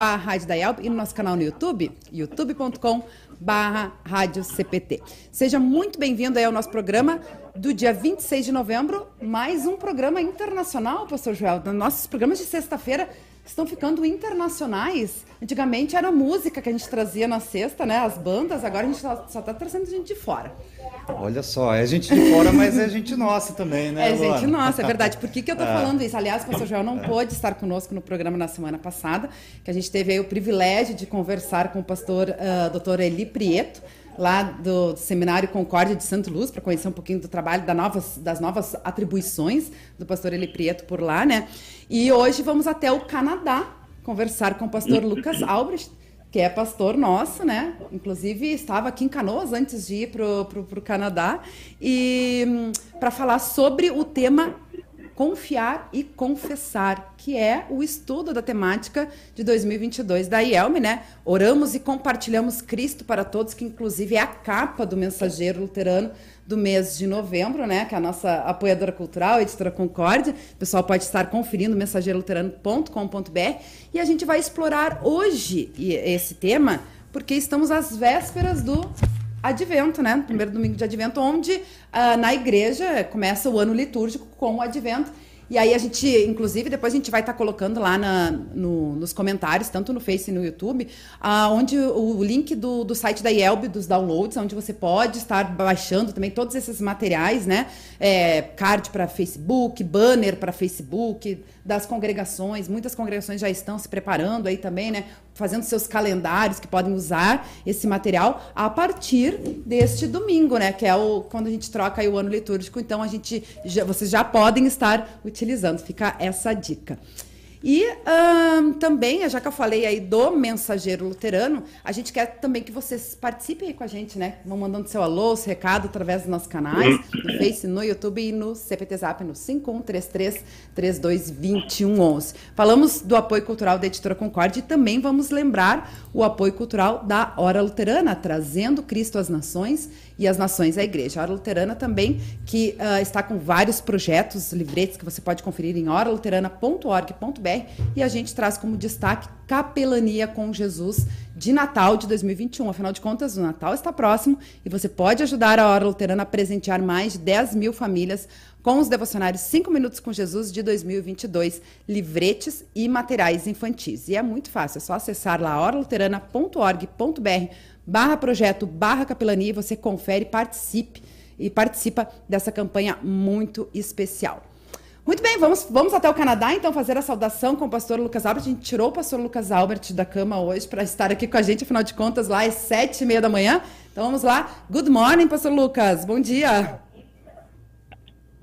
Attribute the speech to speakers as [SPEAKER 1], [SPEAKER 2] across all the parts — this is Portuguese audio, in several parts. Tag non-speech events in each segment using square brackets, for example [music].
[SPEAKER 1] a Rádio da Yelp e no nosso canal no YouTube, youtube.com barra Rádio CPT. Seja muito bem-vindo ao nosso programa do dia 26 de novembro, mais um programa internacional, pastor Joel. Nossos programas de sexta-feira estão ficando internacionais. Antigamente era música que a gente trazia na sexta, né? As bandas, agora a gente só está trazendo gente de fora.
[SPEAKER 2] Olha só, é gente de fora, mas é gente nossa também, né?
[SPEAKER 1] É gente nossa, é verdade. Por que, que eu estou é. falando isso? Aliás, o pastor Joel não é. pôde estar conosco no programa na semana passada, que a gente teve aí o privilégio de conversar com o pastor uh, Dr. Eli Prieto, lá do, Seminário Concórdia de Santo Luz, para conhecer um pouquinho do trabalho da novas, das novas atribuições do pastor Eli Prieto por lá, né? E hoje vamos até o Canadá conversar com o pastor Lucas Albrecht, que é pastor nosso, né? Inclusive estava aqui em Canoas antes de ir pro, pro Canadá e hum, para falar sobre o tema confiar e confessar, que é o estudo da temática de 2022 da IELM, né? Oramos e compartilhamos Cristo para todos, que inclusive é a capa do Mensageiro Luterano do mês de novembro, né? Que é a nossa apoiadora cultural, editora Concórdia. O pessoal pode estar conferindo mensageiroluterano.com.br e a gente vai explorar hoje esse tema, porque estamos às vésperas do Advento, né? Primeiro domingo de Advento, onde uh, na igreja começa o ano litúrgico com o Advento. E aí a gente, inclusive, depois a gente vai estar tá colocando lá na, no, nos comentários, tanto no Face e no YouTube, uh, onde o, o link do, do site da IELB, dos downloads, onde você pode estar baixando também todos esses materiais, né? É, card para Facebook, banner para Facebook, das congregações. Muitas congregações já estão se preparando aí também, né? Fazendo seus calendários que podem usar esse material a partir deste domingo, né? Que é o, quando a gente troca o ano litúrgico. Então a gente, já, vocês já podem estar utilizando. Fica essa dica. E também, já que eu falei aí do mensageiro luterano, a gente quer também que vocês participem aí com a gente, né? Vão mandando seu alô, seu recado através dos nossos canais, no Face, no YouTube e no CPT Zap no 5133 322111. Falamos do apoio cultural da Editora Concorde e também vamos lembrar o apoio cultural da Hora Luterana, trazendo Cristo às nações e as nações à igreja. A Hora Luterana também, que uh, está com vários projetos, livretes que você pode conferir em horaluterana.org.br e a gente traz como destaque Capelania com Jesus de Natal de 2021. Afinal de contas, o Natal está próximo e você pode ajudar a Hora Luterana a presentear mais de 10 mil famílias com os devocionários 5 Minutos com Jesus de 2022, livretes e materiais infantis. E é muito fácil, é só acessar lá oraluterana.org.br barra projeto, barra capelania, você confere, participe e participa dessa campanha muito especial. Muito bem, vamos, vamos até o Canadá, então, fazer a saudação com o pastor Lucas Albert. A gente tirou o pastor Lucas Albert da cama hoje para estar aqui com a gente, afinal de contas, lá é sete e meia da manhã. Então, vamos lá. Good morning, pastor Lucas. Bom dia.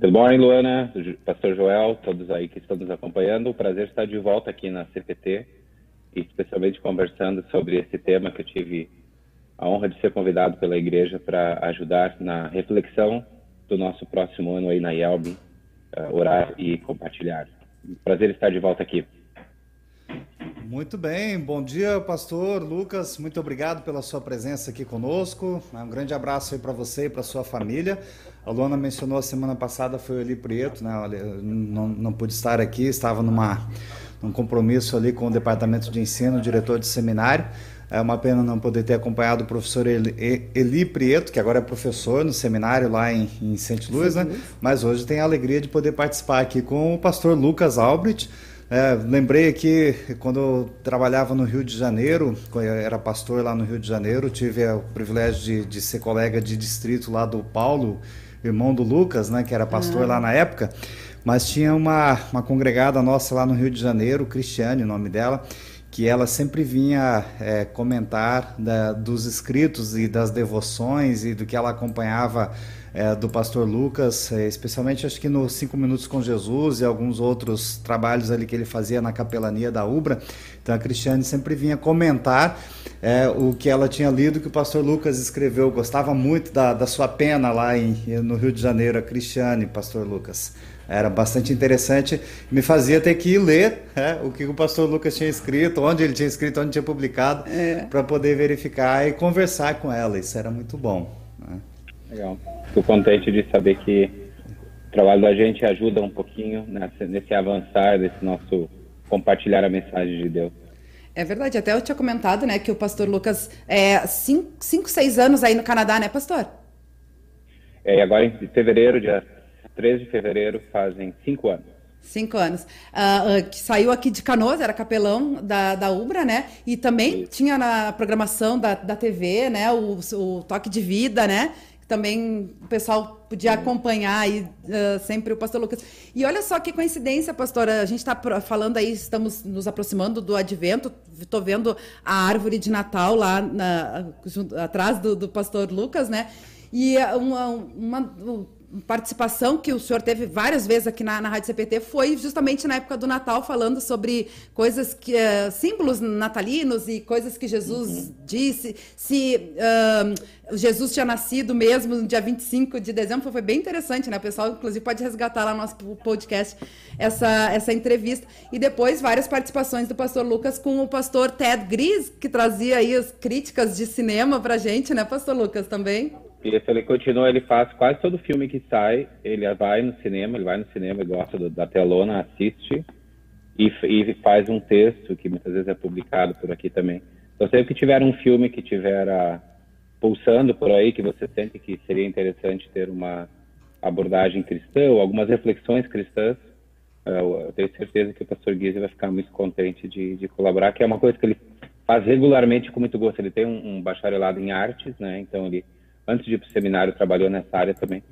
[SPEAKER 3] Good morning, Luana, pastor Joel, todos aí que estão nos acompanhando. O prazer estar de volta aqui na CPT, especialmente conversando sobre esse tema que eu tive a honra de ser convidado pela igreja para ajudar na reflexão do nosso próximo ano aí na IELB, uh, orar e compartilhar. Prazer estar de volta aqui.
[SPEAKER 2] Muito bem, bom dia, pastor Lucas. Muito obrigado pela sua presença aqui conosco. Um grande abraço aí para você e para sua família. A Luana mencionou a semana passada foi ali Prieto, né? Não, não pude estar aqui, estava numa num compromisso ali com o departamento de ensino, diretor de seminário. É uma pena não poder ter acompanhado o professor Eli, Eli Prieto, que agora é professor no seminário lá em, em St. Louis, né? Mas hoje tem a alegria de poder participar aqui com o pastor Lucas Albrecht. É, lembrei aqui quando eu trabalhava no Rio de Janeiro, quando eu era pastor lá no Rio de Janeiro, tive o privilégio de, de ser colega de distrito lá do Paulo, irmão do Lucas, né, que era pastor ah. lá na época. Mas tinha uma, uma congregada nossa lá no Rio de Janeiro, Cristiane, o nome dela, que ela sempre vinha é, comentar da, dos escritos e das devoções e do que ela acompanhava é, do pastor Lucas, é, especialmente acho que nos Cinco Minutos com Jesus e alguns outros trabalhos ali que ele fazia na capelania da Ubra. Então a Cristiane sempre vinha comentar é, o que ela tinha lido que o pastor Lucas escreveu. Gostava muito da, da sua pena lá em, no Rio de Janeiro, a Cristiane, pastor Lucas. Era bastante interessante, me fazia ter que ir ler é, o que o pastor Lucas tinha escrito, onde ele tinha escrito, onde tinha publicado, é. para poder verificar e conversar com ela. Isso era muito bom. Né?
[SPEAKER 3] Legal. Fico contente de saber que o trabalho da gente ajuda um pouquinho nesse, nesse avançar, desse nosso compartilhar a mensagem de Deus.
[SPEAKER 1] É verdade, até eu tinha comentado, né, que o pastor Lucas é cinco, cinco seis anos aí no Canadá, né, pastor?
[SPEAKER 3] É, agora em fevereiro, dia 13 de fevereiro, fazem cinco anos.
[SPEAKER 1] Cinco anos. Uh, uh, que saiu aqui de Canoas, era capelão da, da Ubra, né? E também Isso. tinha na programação da, da TV, né? O, o Toque de Vida, né? também o pessoal podia acompanhar aí uh, sempre o pastor Lucas. E olha só que coincidência, pastora, a gente está falando aí, estamos nos aproximando do advento, estou vendo a árvore de Natal lá na, junto, atrás do, do pastor Lucas, né? E uma, uma, participação que o senhor teve várias vezes aqui na, na Rádio CPT foi justamente na época do Natal, falando sobre coisas que. Uh, símbolos natalinos e coisas que Jesus uhum. disse. Se uh, Jesus tinha nascido mesmo no dia 25 de dezembro, foi bem interessante, né? O pessoal, inclusive, pode resgatar lá no nosso podcast essa, essa entrevista. E depois várias participações do pastor Lucas com o pastor Ted Gris, que trazia aí as críticas de cinema pra gente, né, pastor Lucas, também?
[SPEAKER 3] E ele continua, ele faz quase todo filme que sai, ele vai no cinema, ele vai no cinema, ele gosta do, da telona, assiste e, e, faz um texto que muitas vezes é publicado por aqui também. Então sempre que tiver um filme que tiver a, pulsando por aí, que você sente que seria interessante ter uma abordagem cristã ou algumas reflexões cristãs, eh, eu tenho certeza que o pastor Guise vai ficar muito contente de, de, colaborar, que é uma coisa que ele faz regularmente com muito gosto. Ele tem um, um bacharelado em artes, né? Então ele antes de ir para o seminário, trabalhou nessa área também,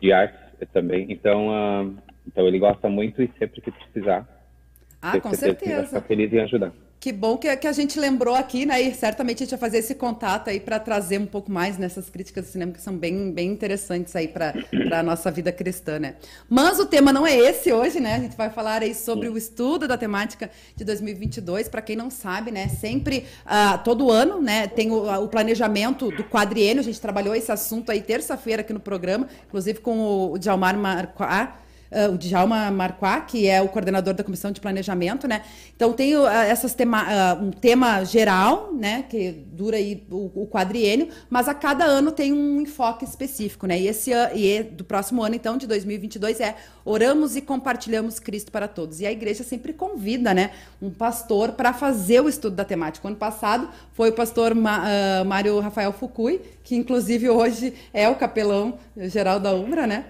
[SPEAKER 3] de artes também. Então, uh, então ele gosta muito e sempre que precisar.
[SPEAKER 1] Ah, com certeza. Vai
[SPEAKER 3] ficar feliz em ajudar.
[SPEAKER 1] Que bom que, que a gente lembrou aqui, né? E certamente a gente vai fazer esse contato aí para trazer um pouco mais nessas críticas do cinema que são bem, bem interessantes aí para a nossa vida cristã, né? Mas o tema não é esse hoje, né? A gente vai falar aí sobre o estudo da temática de 2022. Para quem não sabe, né? Sempre, uh, todo ano, né? Tem o, o, planejamento do quadriênio. A gente trabalhou esse assunto aí terça-feira aqui no programa, inclusive com o, o Djalmar Marquardt uh, o Djalma Marquá, que é o coordenador da Comissão de Planejamento, né? Então tem uh, essas tema, uh, um tema geral, né, que dura aí o, o, quadriênio, mas a cada ano tem um enfoque específico, né? E esse e do próximo ano, então, de 2022 é oramos e compartilhamos Cristo para todos. E a igreja sempre convida, né, um pastor para fazer o estudo da temática. Ano passado foi o pastor Ma, Mário Rafael Fukui, que inclusive hoje é o capelão geral da Umbra, né?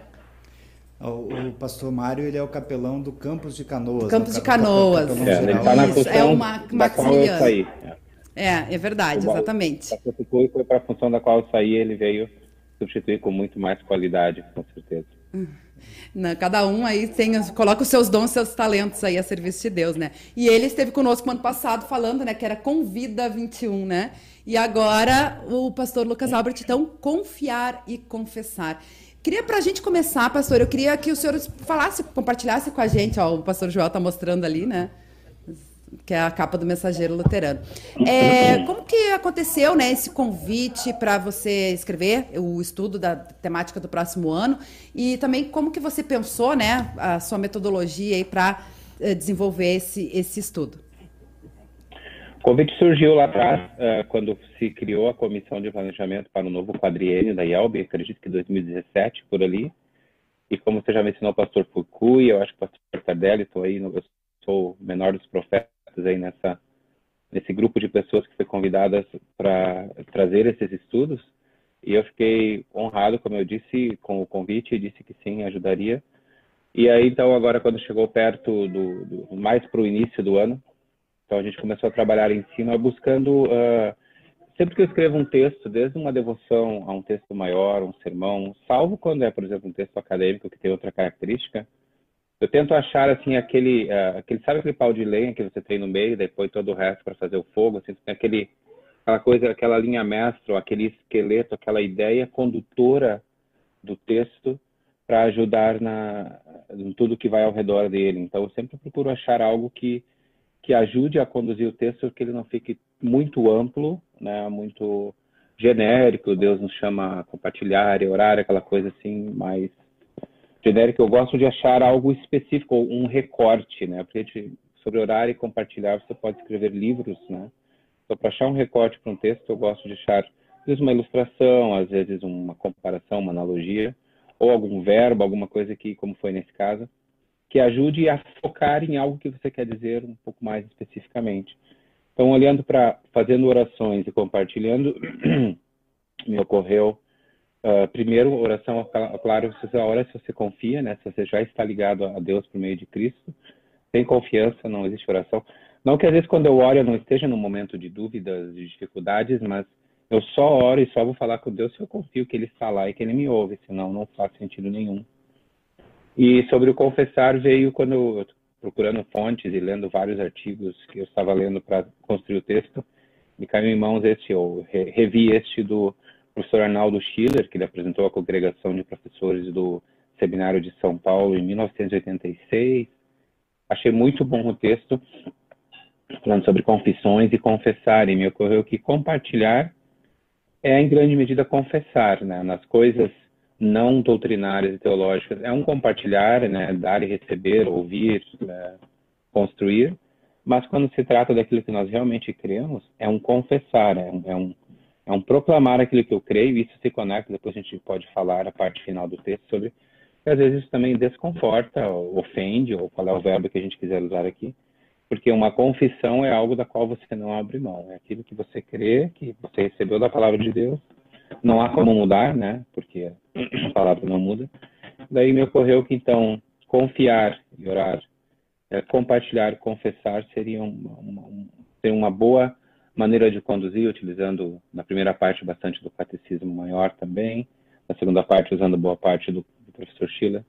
[SPEAKER 2] O, pastor Mário ele é o capelão do Campos de Canoas.
[SPEAKER 1] Campos de Canoas.
[SPEAKER 3] É, ele está na função é uma, da qual eu saí.
[SPEAKER 1] É, é verdade, o exatamente.
[SPEAKER 3] Foi para a função da qual eu saí, ele veio substituir com muito mais qualidade, com certeza.
[SPEAKER 1] Não, cada um aí tem, coloca os seus dons, seus talentos aí a serviço de Deus, né? E ele esteve conosco no ano passado falando, né, que era Convida 21, né? E agora o pastor Lucas Albert, então, confiar e confessar. Queria para a gente começar, pastor, eu queria que o senhor falasse, compartilhasse com a gente, ó, o pastor Joel está mostrando ali, né? Que é a capa do Mensageiro Luterano. É, como que aconteceu, né, esse convite para você escrever o estudo da temática do próximo ano e também como que você pensou, né, a sua metodologia para eh, desenvolver esse, esse estudo?
[SPEAKER 3] O convite surgiu lá atrás, uh, quando se criou a comissão de planejamento para o novo quadriênio da IELB, acredito que 2017, por ali. E como você já mencionou o pastor Fukui, eu acho que o pastor Tardelli, estou aí, eu sou o menor dos profetas aí nessa, nesse grupo de pessoas que foi convidadas para trazer esses estudos. E eu fiquei honrado, como eu disse, com o convite e disse que sim, ajudaria. E aí, então, agora, quando chegou perto do, do mais para o início do ano, então a gente começou a trabalhar em cima buscando uh, sempre que eu escrevo um texto, desde uma devoção a um texto maior, um sermão, salvo quando é, por exemplo, um texto acadêmico que tem outra característica, eu tento achar assim aquele, uh, aquele sabe aquele pau de lenha que você tem no meio, depois todo o resto para fazer o fogo, assim, aquele aquela coisa, aquela linha mestra, aquele esqueleto, aquela ideia condutora do texto para ajudar na em tudo que vai ao redor dele. Então eu sempre procuro achar algo que que ajude a conduzir o texto, que ele não fique muito amplo, né, muito genérico. Deus nos chama a compartilhar e orar, aquela coisa assim mais genérica. Eu gosto de achar algo específico, um recorte, né? Porque gente, sobre orar e compartilhar você pode escrever livros, né? Então, para achar um recorte para um texto, eu gosto de achar às vezes uma ilustração, às vezes uma comparação, uma analogia, ou algum verbo, alguma coisa que, como foi nesse caso, que ajude a focar em algo que você quer dizer um pouco mais especificamente. Então, olhando para, fazendo orações e compartilhando, [clears throat] me ocorreu, uh, primeiro, oração, claro, se você ora, se você confia, né? Se você já está ligado a Deus por meio de Cristo, sem confiança não existe oração. Não que às vezes quando eu oro eu não esteja num momento de dúvidas, de dificuldades, mas eu só oro e só vou falar com Deus se eu confio que Ele está lá e que Ele me ouve, senão não faz sentido nenhum. E sobre o confessar veio quando eu procurando fontes e lendo vários artigos que eu estava lendo para construir o texto, me caiu em mãos este, eu revi este do professor Arnaldo Schiller, que ele apresentou a congregação de professores do Seminário de São Paulo em 1986. Achei muito bom o texto, falando sobre confissões e confessar, e me ocorreu que compartilhar é, em grande medida, confessar, né? Nas coisas não doutrinárias e teológicas. É um compartilhar, né? Dar e receber, ouvir, né? construir. Mas quando se trata daquilo que nós realmente cremos, é um confessar, é um, é um, é um proclamar aquilo que eu creio. E isso se conecta, depois a gente pode falar a parte final do texto sobre que às vezes isso também desconforta, ofende, ou qual é o verbo que a gente quiser usar aqui porque uma confissão é algo da qual você não abre mão. É aquilo que você crê, que você recebeu da palavra de Deus. Não há como mudar, né? Porque a palavra não muda. Daí me ocorreu que então confiar e orar, é, compartilhar, confessar seria uma, uma, seria uma boa maneira de conduzir, utilizando na primeira parte bastante do catecismo maior também, na segunda parte usando boa parte do, do professor Schiller.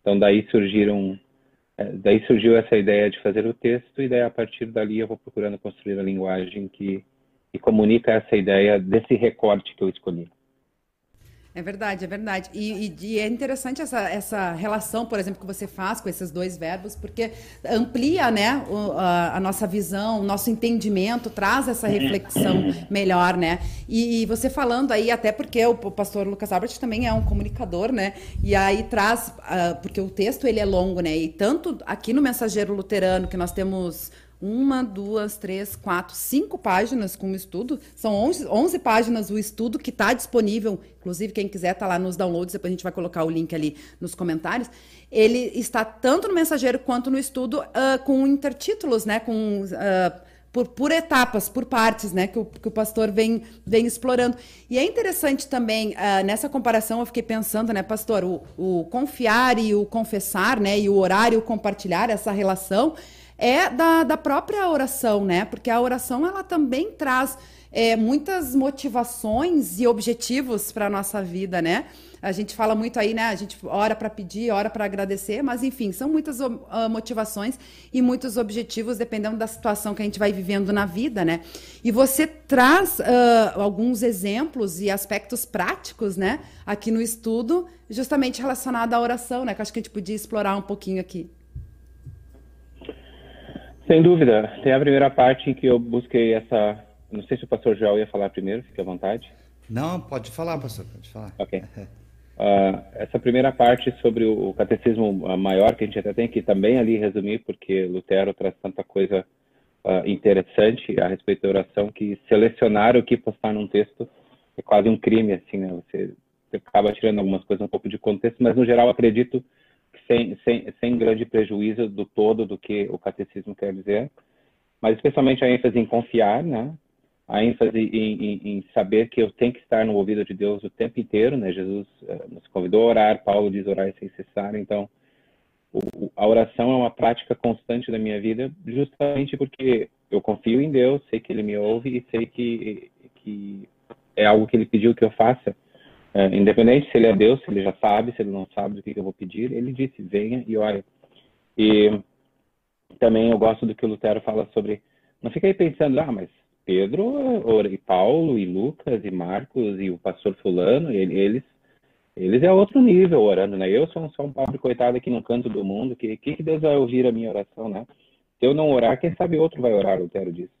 [SPEAKER 3] Então daí surgiram é, daí surgiu essa ideia de fazer o texto, e daí a partir dali eu vou procurando construir a linguagem que, que comunica essa ideia desse recorte que eu escolhi.
[SPEAKER 1] É verdade, é verdade. E, e, e, é interessante essa, essa relação, por exemplo, que você faz com esses dois verbos, porque amplia né, o, a, a, nossa visão, o nosso entendimento, traz essa reflexão melhor, né? E, e você falando aí, até porque o, o, pastor Lucas Albert também é um comunicador, né? E aí traz, uh, porque o texto ele é longo, né? E tanto aqui no Mensageiro Luterano, que nós temos uma, duas, três, quatro, cinco páginas com o estudo. São 11, 11 páginas o estudo que está disponível. Inclusive, quem quiser está lá nos downloads, depois a gente vai colocar o link ali nos comentários. Ele está tanto no mensageiro quanto no estudo uh, com intertítulos, né? Com. Uh, por, por, etapas, por partes, né, que o, que o pastor vem, vem explorando. E é interessante também, uh, nessa comparação, eu fiquei pensando, né, pastor, o, o, confiar e o confessar, né, e o orar e o compartilhar, essa relação, é da, da própria oração, né? Porque a oração ela também traz é, muitas motivações e objetivos para a nossa vida, né? A gente fala muito aí, né? A gente ora para pedir, ora para agradecer, mas enfim, são muitas uh, motivações e muitos objetivos dependendo da situação que a gente vai vivendo na vida, né? E você traz uh, alguns exemplos e aspectos práticos, né? Aqui no estudo, justamente relacionado à oração, né? Que acho que a gente podia explorar um pouquinho aqui.
[SPEAKER 3] Sem dúvida. Tem a primeira parte em que eu busquei essa. Não sei se o pastor Joel ia falar primeiro, fique à vontade.
[SPEAKER 2] Não, pode falar, pastor, pode falar.
[SPEAKER 3] Ok. Uh, essa primeira parte sobre o catecismo maior, que a gente até tem que também ali resumir, porque Lutero traz tanta coisa uh, interessante a respeito da oração, que selecionar o que postar num texto é quase um crime, assim, né? Você, você acaba tirando algumas coisas um pouco de contexto, mas no geral acredito sem, sem, sem grande prejuízo do todo do que o catecismo quer dizer, mas especialmente a ênfase em confiar, né? A ênfase em, em, em, saber que eu tenho que estar no ouvido de Deus o tempo inteiro, né? Jesus uh, nos convidou a orar, Paulo diz orar sem cessar, então o, a oração é uma prática constante da minha vida, justamente porque eu confio em Deus, sei que Ele me ouve e sei que, que é algo que Ele pediu que eu faça. É, independente se ele é Deus, se ele já sabe, se ele não sabe do que, que eu vou pedir, ele disse: venha e ore. E também eu gosto do que o Lutero fala sobre. Não fica aí pensando, ah, mas Pedro, e Paulo, e Lucas, e Marcos, e o pastor Fulano, eles eles é outro nível orando, né? Eu sou só um pobre coitado aqui no canto do mundo, que, que Deus vai ouvir a minha oração, né? Se eu não orar, quem sabe outro vai orar, Lutero disse.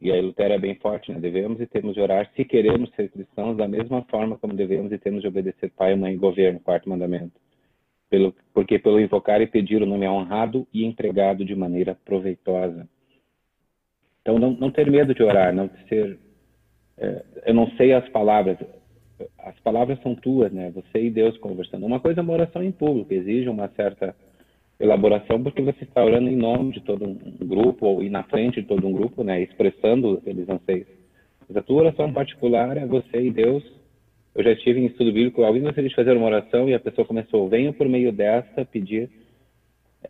[SPEAKER 3] E aí Lutero é bem forte, né? Devemos e temos de orar se queremos ser cristãos da mesma forma como devemos e temos de obedecer pai, mãe e governo, quarto mandamento. Pelo, porque pelo invocar e pedir o nome é honrado e empregado de maneira proveitosa. Então não, não ter medo de orar, não ser... É, eu não sei as palavras, as palavras são tuas, né? Você e Deus conversando. Uma coisa é uma oração em público, exige uma certa elaboração, porque você está orando em nome de todo um grupo ou e na frente de todo um grupo, né, expressando aqueles anseios. Mas a tua oração particular é você e Deus. Eu já tive em estudo bíblico, alguém gostaria de fazer uma oração e a pessoa começou, venha por meio dessa pedir.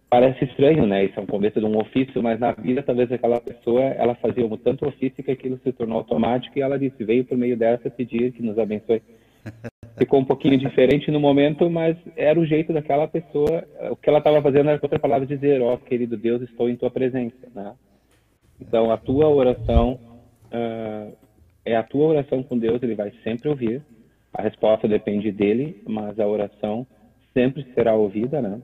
[SPEAKER 3] Parece estranho, né? Isso é um começo de um ofício, mas na vida talvez aquela pessoa, ela fazia um tanto ofício que aquilo se tornou automático e ela disse, veio por meio dessa pedir que nos abençoe. Ficou um pouquinho diferente no momento, mas era o jeito daquela pessoa. O que ela estava fazendo era, com outra palavra, dizer: Ó, oh, querido Deus, estou em tua presença. Né? Então, a tua oração uh, é a tua oração com Deus, ele vai sempre ouvir. A resposta depende dele, mas a oração sempre será ouvida, né?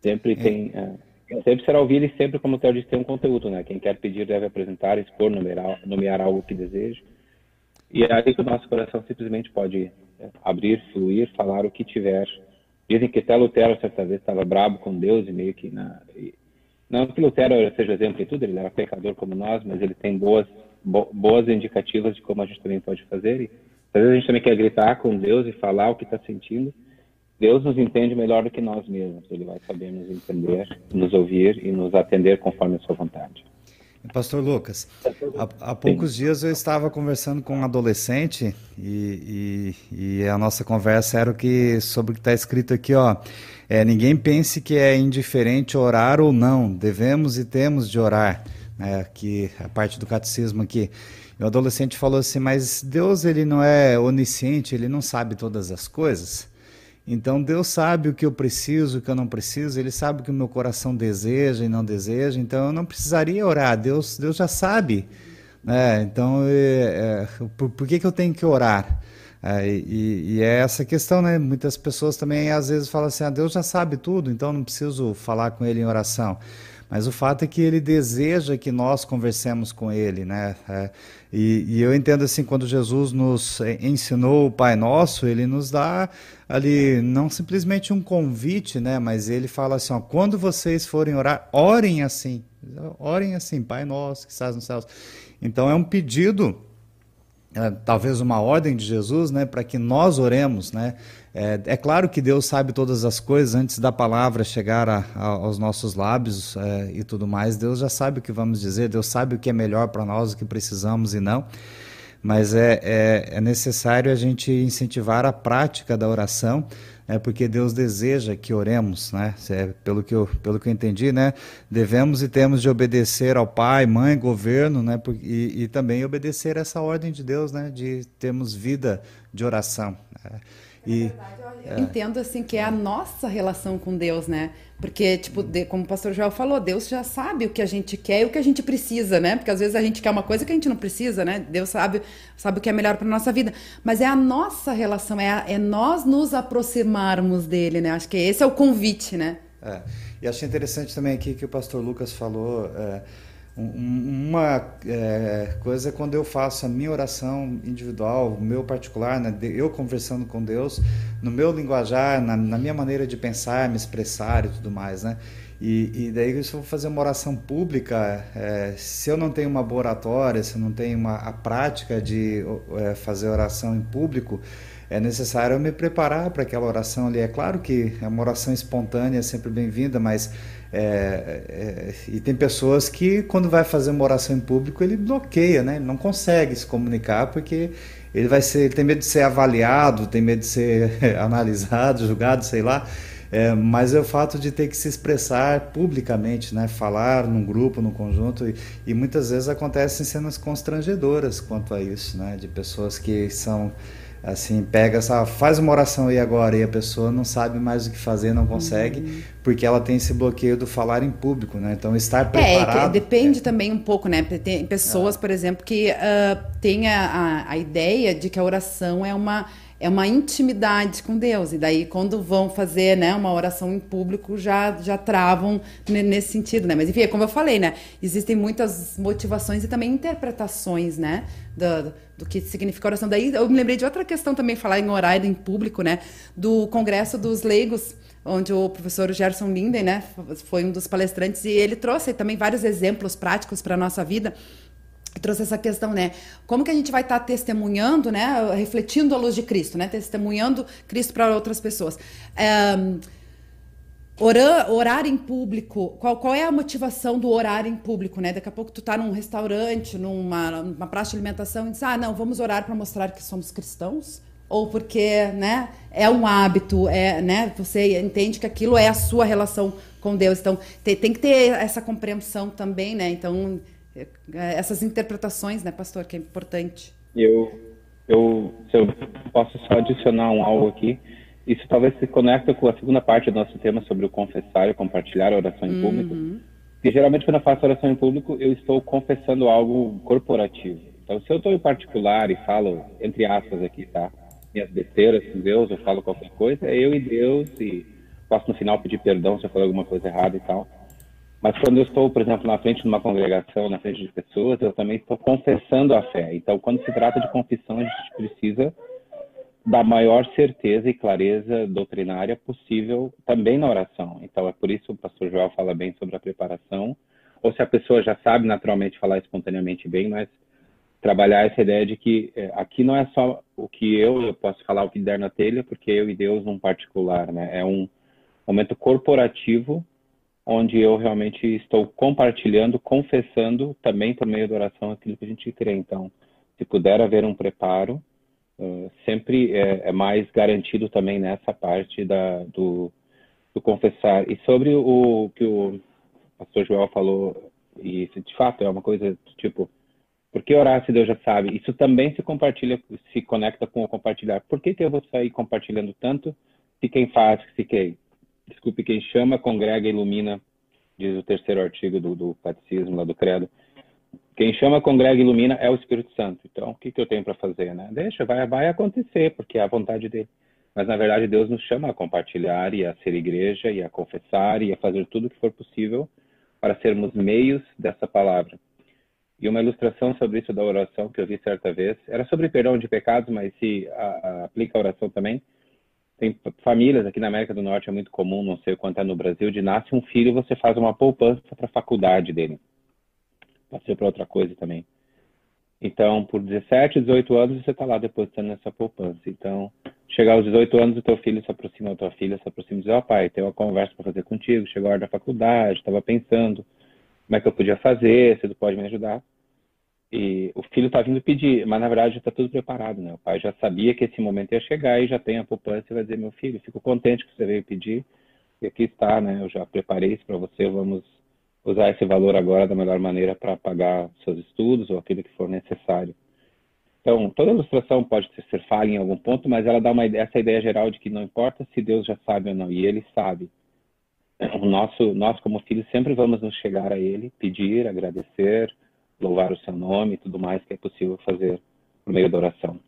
[SPEAKER 3] Sempre tem. Uh, sempre será ouvida e sempre, como o Theo disse, tem um conteúdo, né? Quem quer pedir deve apresentar, expor, nomear, nomear algo que deseja. E é aí que o nosso coração simplesmente pode é, abrir, fluir, falar o que tiver. Dizem que até Lutero, certa vez, estava brabo com Deus e meio que... Na, não que Lutero seja exemplo em tudo, ele era pecador como nós, mas ele tem boas, bo, boas indicativas de como a gente também pode fazer. E, às vezes a gente também quer gritar com Deus e falar o que está sentindo. Deus nos entende melhor do que nós mesmos. Ele vai saber nos entender, nos ouvir e nos atender conforme a sua vontade.
[SPEAKER 2] Pastor Lucas, há, há, poucos dias eu estava conversando com um adolescente e, e, e a nossa conversa era o que, sobre o que está escrito aqui, ó. É, ninguém pense que é indiferente orar ou não, devemos e temos de orar. Né, aqui, a parte do catecismo aqui. E o adolescente falou assim, mas Deus ele não é onisciente, ele não sabe todas as coisas. Então Deus sabe o que eu preciso, o que eu não preciso, Ele sabe o que o meu coração deseja e não deseja, então eu não precisaria orar, Deus, Deus já sabe. Né? Então, é, é, por, por, que, que eu tenho que orar? É, e, e, é essa questão, né? Muitas pessoas também às vezes falam assim: ah, Deus já sabe tudo, então não preciso falar com Ele em oração. Mas o fato é que ele deseja que nós conversemos com ele, né? É, e, e, eu entendo assim, quando Jesus nos ensinou o Pai Nosso, ele nos dá ali não simplesmente um convite, né? Mas ele fala assim: ó, quando vocês forem orar, orem assim, orem assim, Pai Nosso que estás nos céus. Então é um pedido é, talvez uma ordem de Jesus, né, para que nós oremos, né? É, é, claro que Deus sabe todas as coisas antes da palavra chegar a, a, aos nossos lábios é, e tudo mais. Deus já sabe o que vamos dizer, Deus sabe o que é melhor para nós, o que precisamos e não. Mas é, é, é necessário a gente incentivar a prática da oração é porque Deus deseja que oremos, né? É, pelo, que eu, pelo que eu entendi, né? Devemos e temos de obedecer ao Pai, Mãe, governo, né? E, e também obedecer essa ordem de Deus, né? De termos vida de oração. Né?
[SPEAKER 1] E, verdade, eu é. entendo assim que é a nossa relação com Deus, né? Porque, tipo, de, como o pastor Joel falou, Deus já sabe o que a gente quer e o que a gente precisa, né? Porque às vezes a gente quer uma coisa que a gente não precisa, né? Deus sabe, sabe o que é melhor para nossa vida. Mas é a nossa relação, é, a, é nós nos aproximarmos dele, né? Acho que esse é o convite, né?
[SPEAKER 2] É. E achei interessante também aqui que o pastor Lucas falou. É uma é, coisa é quando eu faço a minha oração individual, o meu particular, né, eu conversando com Deus, no meu linguajar, na, na, minha maneira de pensar, me expressar e tudo mais, né? E, e daí se eu vou fazer uma oração pública, é, se eu não tenho uma boa oratória, se eu não tenho uma, a prática de é, fazer oração em público, é necessário eu me preparar para aquela oração ali. É claro que é uma oração espontânea sempre bem-vinda, mas é, é, e tem pessoas que, quando vai fazer uma oração em público, ele bloqueia, né? Ele não consegue se comunicar porque ele vai ser, ele tem medo de ser avaliado, tem medo de ser [laughs] analisado, julgado, sei lá. É, mas é o fato de ter que se expressar publicamente, né? falar num grupo, num conjunto, e, e muitas vezes acontecem cenas constrangedoras quanto a isso, né? de pessoas que são assim pega essa faz uma oração aí agora e a pessoa não sabe mais o que fazer não consegue uhum. porque ela tem esse bloqueio do falar em público né então estar preparado
[SPEAKER 1] é, depende é. também um pouco né tem pessoas é. por exemplo que uh, têm a, a, a ideia de que a oração é uma é uma intimidade com Deus. E daí, quando vão fazer né, uma oração em público, já, já travam nesse sentido, né? Mas enfim, é como eu falei, né? Existem muitas motivações e também interpretações, né? Do, do que significa oração. Daí eu me lembrei de outra questão também, falar em horário em público, né? Do Congresso dos Leigos, onde o professor Gerson Linden, né, foi um dos palestrantes, e ele trouxe também vários exemplos práticos para a nossa vida trouxe essa questão, né? Como que a gente vai estar tá testemunhando, né? Refletindo a luz de Cristo, né? Testemunhando Cristo para outras pessoas. É, Orar, orar em público, qual, qual é a motivação do orar em público, né? Daqui a pouco tu tá num restaurante, numa, numa praça de alimentação e diz, ah, não, vamos orar para mostrar que somos cristãos? Ou porque, né, é um hábito, é, né, você entende que aquilo é a sua relação com Deus. Então, tem, tem que ter essa compreensão também, né? Então, essas interpretações, né, pastor, que é importante.
[SPEAKER 3] Eu, eu, se eu posso só adicionar um algo aqui, isso talvez se conecta com a segunda parte do nosso tema sobre o confessar e compartilhar a oração em público. Uhum. E geralmente quando eu faço oração em público, eu estou confessando algo corporativo. Então, se eu estou em particular e falo, entre aspas aqui, tá? Minhas besteiras com Deus, eu falo qualquer coisa, é eu e Deus e posso no final pedir perdão se eu falei alguma coisa errada e tal. Mas quando eu estou, por exemplo, na frente de uma congregação, na frente de pessoas, eu também estou confessando a fé. Então, quando se trata de confissão, a gente precisa da maior certeza e clareza doutrinária possível também na oração. Então, é por isso que o pastor Joel fala bem sobre a preparação, ou se a pessoa já sabe naturalmente falar espontaneamente bem, mas trabalhar essa ideia de que é, aqui não é só o que eu, eu posso falar o que der na telha, porque eu e Deus num particular, né? É um momento corporativo onde eu realmente estou compartilhando, confessando também por meio da oração aquilo que a gente crê. Então, se puder haver um preparo, uh, sempre é, é, mais garantido também nessa parte da, do, do confessar. E sobre o que o pastor Joel falou, e de fato é uma coisa tipo, por que orar se Deus já sabe? Isso também se compartilha, se conecta com o compartilhar. Por que, que eu vou sair compartilhando tanto se quem faz, se quem desculpe, quem chama, congrega ilumina, diz o terceiro artigo do, do catecismo, lá do credo. Quem chama, congrega ilumina é o Espírito Santo. Então, o que, que eu tenho para fazer? Né? Deixa, vai, vai acontecer, porque é a vontade dele. Mas, na verdade, Deus nos chama a compartilhar e a ser igreja e a confessar e a fazer tudo o que for possível para sermos meios dessa palavra. E uma ilustração sobre isso da oração que eu vi certa vez, era sobre perdão de pecados, mas se a, a, aplica a oração também, tem famílias aqui na América do Norte, é muito comum, não sei quanto é no Brasil, de nasce um filho você faz uma poupança para a faculdade dele. Pode ser para outra coisa também. Então, por 17, 18 anos, você está lá depositando nessa poupança. Então, chegar aos 18 anos, o teu filho se aproxima, a tua filha se aproxima e diz, ó oh, pai, tem uma conversa para fazer contigo, chegou a hora da faculdade, estava pensando como é que eu podia fazer, se tu pode me ajudar. E o filho está vindo pedir, mas na verdade está tudo preparado, né? O pai já sabia que esse momento ia chegar e já tem a poupança e vai dizer, meu filho, fico contente que você veio pedir e aqui está, né? Eu já preparei isso para você, vamos usar esse valor agora da melhor maneira para pagar seus estudos ou aquilo que for necessário. Então, toda ilustração pode ser falha em algum ponto, mas ela dá uma, essa ideia geral de que não importa se Deus já sabe ou não, e Ele sabe. O nosso, nós como filhos sempre vamos nos chegar a Ele, pedir, agradecer, louvar o seu nome e tudo mais que é possível fazer por meio da oração.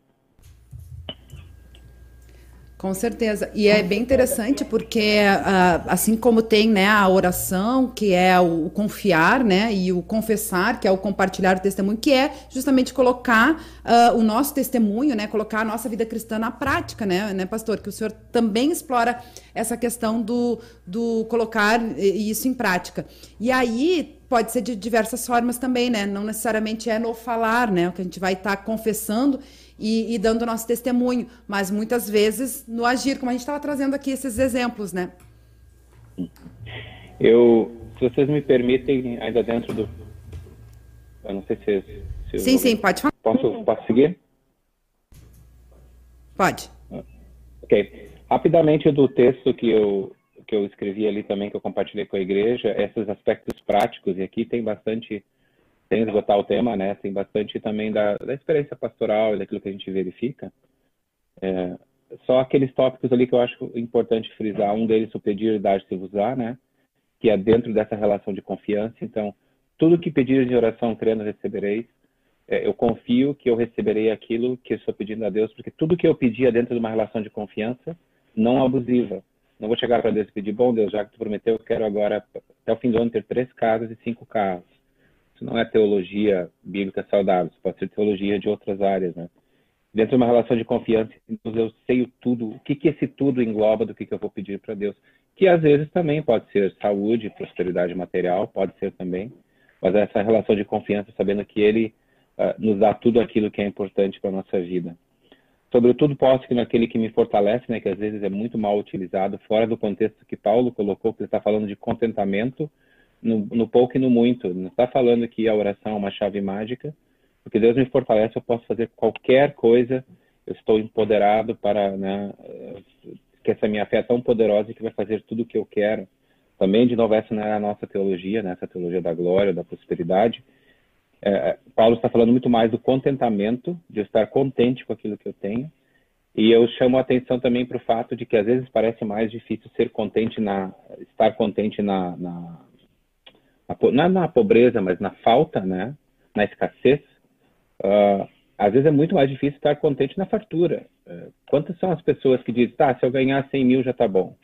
[SPEAKER 1] Com certeza. E é bem interessante porque, ah, assim como tem né, a oração, que é o confiar, né, e o confessar, que é o compartilhar o testemunho, que é justamente colocar uh, o nosso testemunho, né, colocar a nossa vida cristã na prática, né, né, pastor? Que o senhor também explora essa questão do, do colocar isso em prática. E aí, pode ser de diversas formas também, né? Não necessariamente é no falar, né? O que a gente vai estar tá confessando e, e dando nosso testemunho, mas muitas vezes no agir, como a gente estava trazendo aqui esses exemplos, né?
[SPEAKER 3] Eu, se vocês me permitem, ainda dentro do, eu não sei se,
[SPEAKER 1] se sim, eu... sim, pode falar.
[SPEAKER 3] Posso, posso seguir?
[SPEAKER 1] Pode.
[SPEAKER 3] Ok. Rapidamente do texto que eu que eu escrevi ali também que eu compartilhei com a igreja, esses aspectos práticos e aqui tem bastante sem esgotar o tema, né? Tem bastante também da, da experiência pastoral e daquilo que a gente verifica. É, só aqueles tópicos ali que eu acho importante frisar. Um deles, o pedir, dar-se usar, né? Que é dentro dessa relação de confiança. Então, tudo que pedir de oração, crendo, recebereis. É, eu confio que eu receberei aquilo que eu estou pedindo a Deus, porque tudo que eu pedir é dentro de uma relação de confiança, não abusiva. Não vou chegar para Deus e pedir, bom Deus, já que tu prometeu, eu quero agora, até o fim do ano, ter três casas e cinco carros. Isso não é teologia bíblica saudável, isso pode ser teologia de outras áreas, né? Dentro de uma relação de confiança, eu sei tudo, o que, que esse tudo engloba do que, que eu vou pedir para Deus. Que às vezes também pode ser saúde, prosperidade material, pode ser também, mas essa relação de confiança, sabendo que Ele uh, nos dá tudo aquilo que é importante para a nossa vida. Sobretudo posso que naquele que me fortalece, né, que às vezes é muito mal utilizado, fora do contexto que Paulo colocou, que ele está falando de contentamento no, no pouco e no muito. Não está falando que a oração é uma chave mágica, porque Deus me fortalece, eu posso fazer qualquer coisa, eu estou empoderado para, né, que essa minha fé é tão poderosa que vai fazer tudo o que eu quero. Também, de novo, essa não é a nossa teologia, né, essa teologia da glória, da prosperidade, é, Paulo está falando muito mais do contentamento, de estar contente com aquilo que eu tenho. E eu chamo a atenção também para o fato de que às vezes parece mais difícil ser contente na estar contente na, na não é na pobreza, mas na falta, né? Na escassez. Uh, às vezes é muito mais difícil estar contente na fartura. Uh, quantas são as pessoas que dizem, tá, se eu ganhar 100 mil já está bom.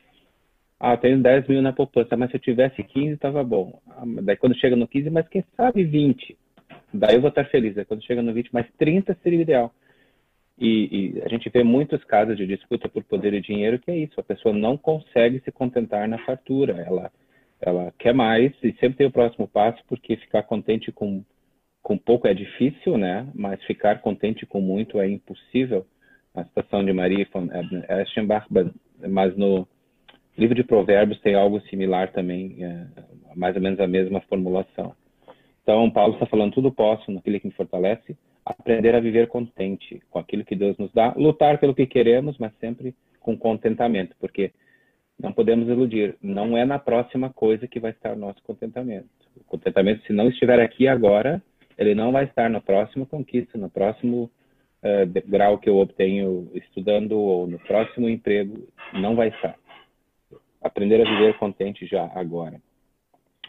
[SPEAKER 3] Ah, tenho 10 mil na poupança, mas se eu tivesse 15 estava bom. Ah, daí quando chega no 15, mas quem sabe 20. Daí eu vou estar feliz. Aí quando chega no 20, mais 30 seria o ideal. E, e, a gente vê muitos casos de disputa por poder e dinheiro que é isso. A pessoa não consegue se contentar na fartura. Ela, ela quer mais e sempre tem o próximo passo, porque ficar contente com, com pouco é difícil, né? Mas ficar contente com muito é impossível. A citação de Maria von Eschenbach, mas no livro de Provérbios tem algo similar também, é, mais ou menos a mesma formulação. Então, Paulo está falando tudo posso naquele que me fortalece, aprender a viver contente com aquilo que Deus nos dá, lutar pelo que queremos, mas sempre com contentamento, porque não podemos iludir, não é na próxima coisa que vai estar o nosso contentamento. O contentamento, se não estiver aqui agora, ele não vai estar na próxima conquista, no próximo uh, grau que eu obtenho estudando ou no próximo emprego, não vai estar. Aprender a viver contente já agora.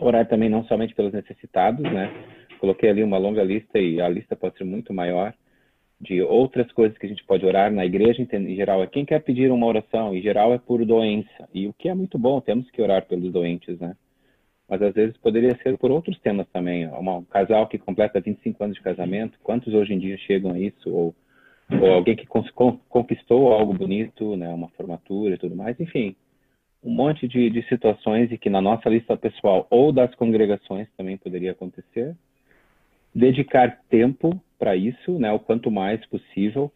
[SPEAKER 3] Orar também não somente pelos necessitados, né? Coloquei ali uma longa lista e a lista pode ser muito maior de outras coisas que a gente pode orar na igreja em geral. É quem quer pedir uma oração, em geral é por doença. E o que é muito bom, temos que orar pelos doentes, né? Mas às vezes poderia ser por outros temas também. Um casal que completa 25 anos de casamento, quantos hoje em dia chegam a isso? Ou, ou alguém que conquistou algo bonito, né? Uma formatura e tudo mais. Enfim, um monte de, de situações e que na nossa lista pessoal ou das congregações também poderia acontecer. Dedicar tempo para isso, né, o quanto mais possível.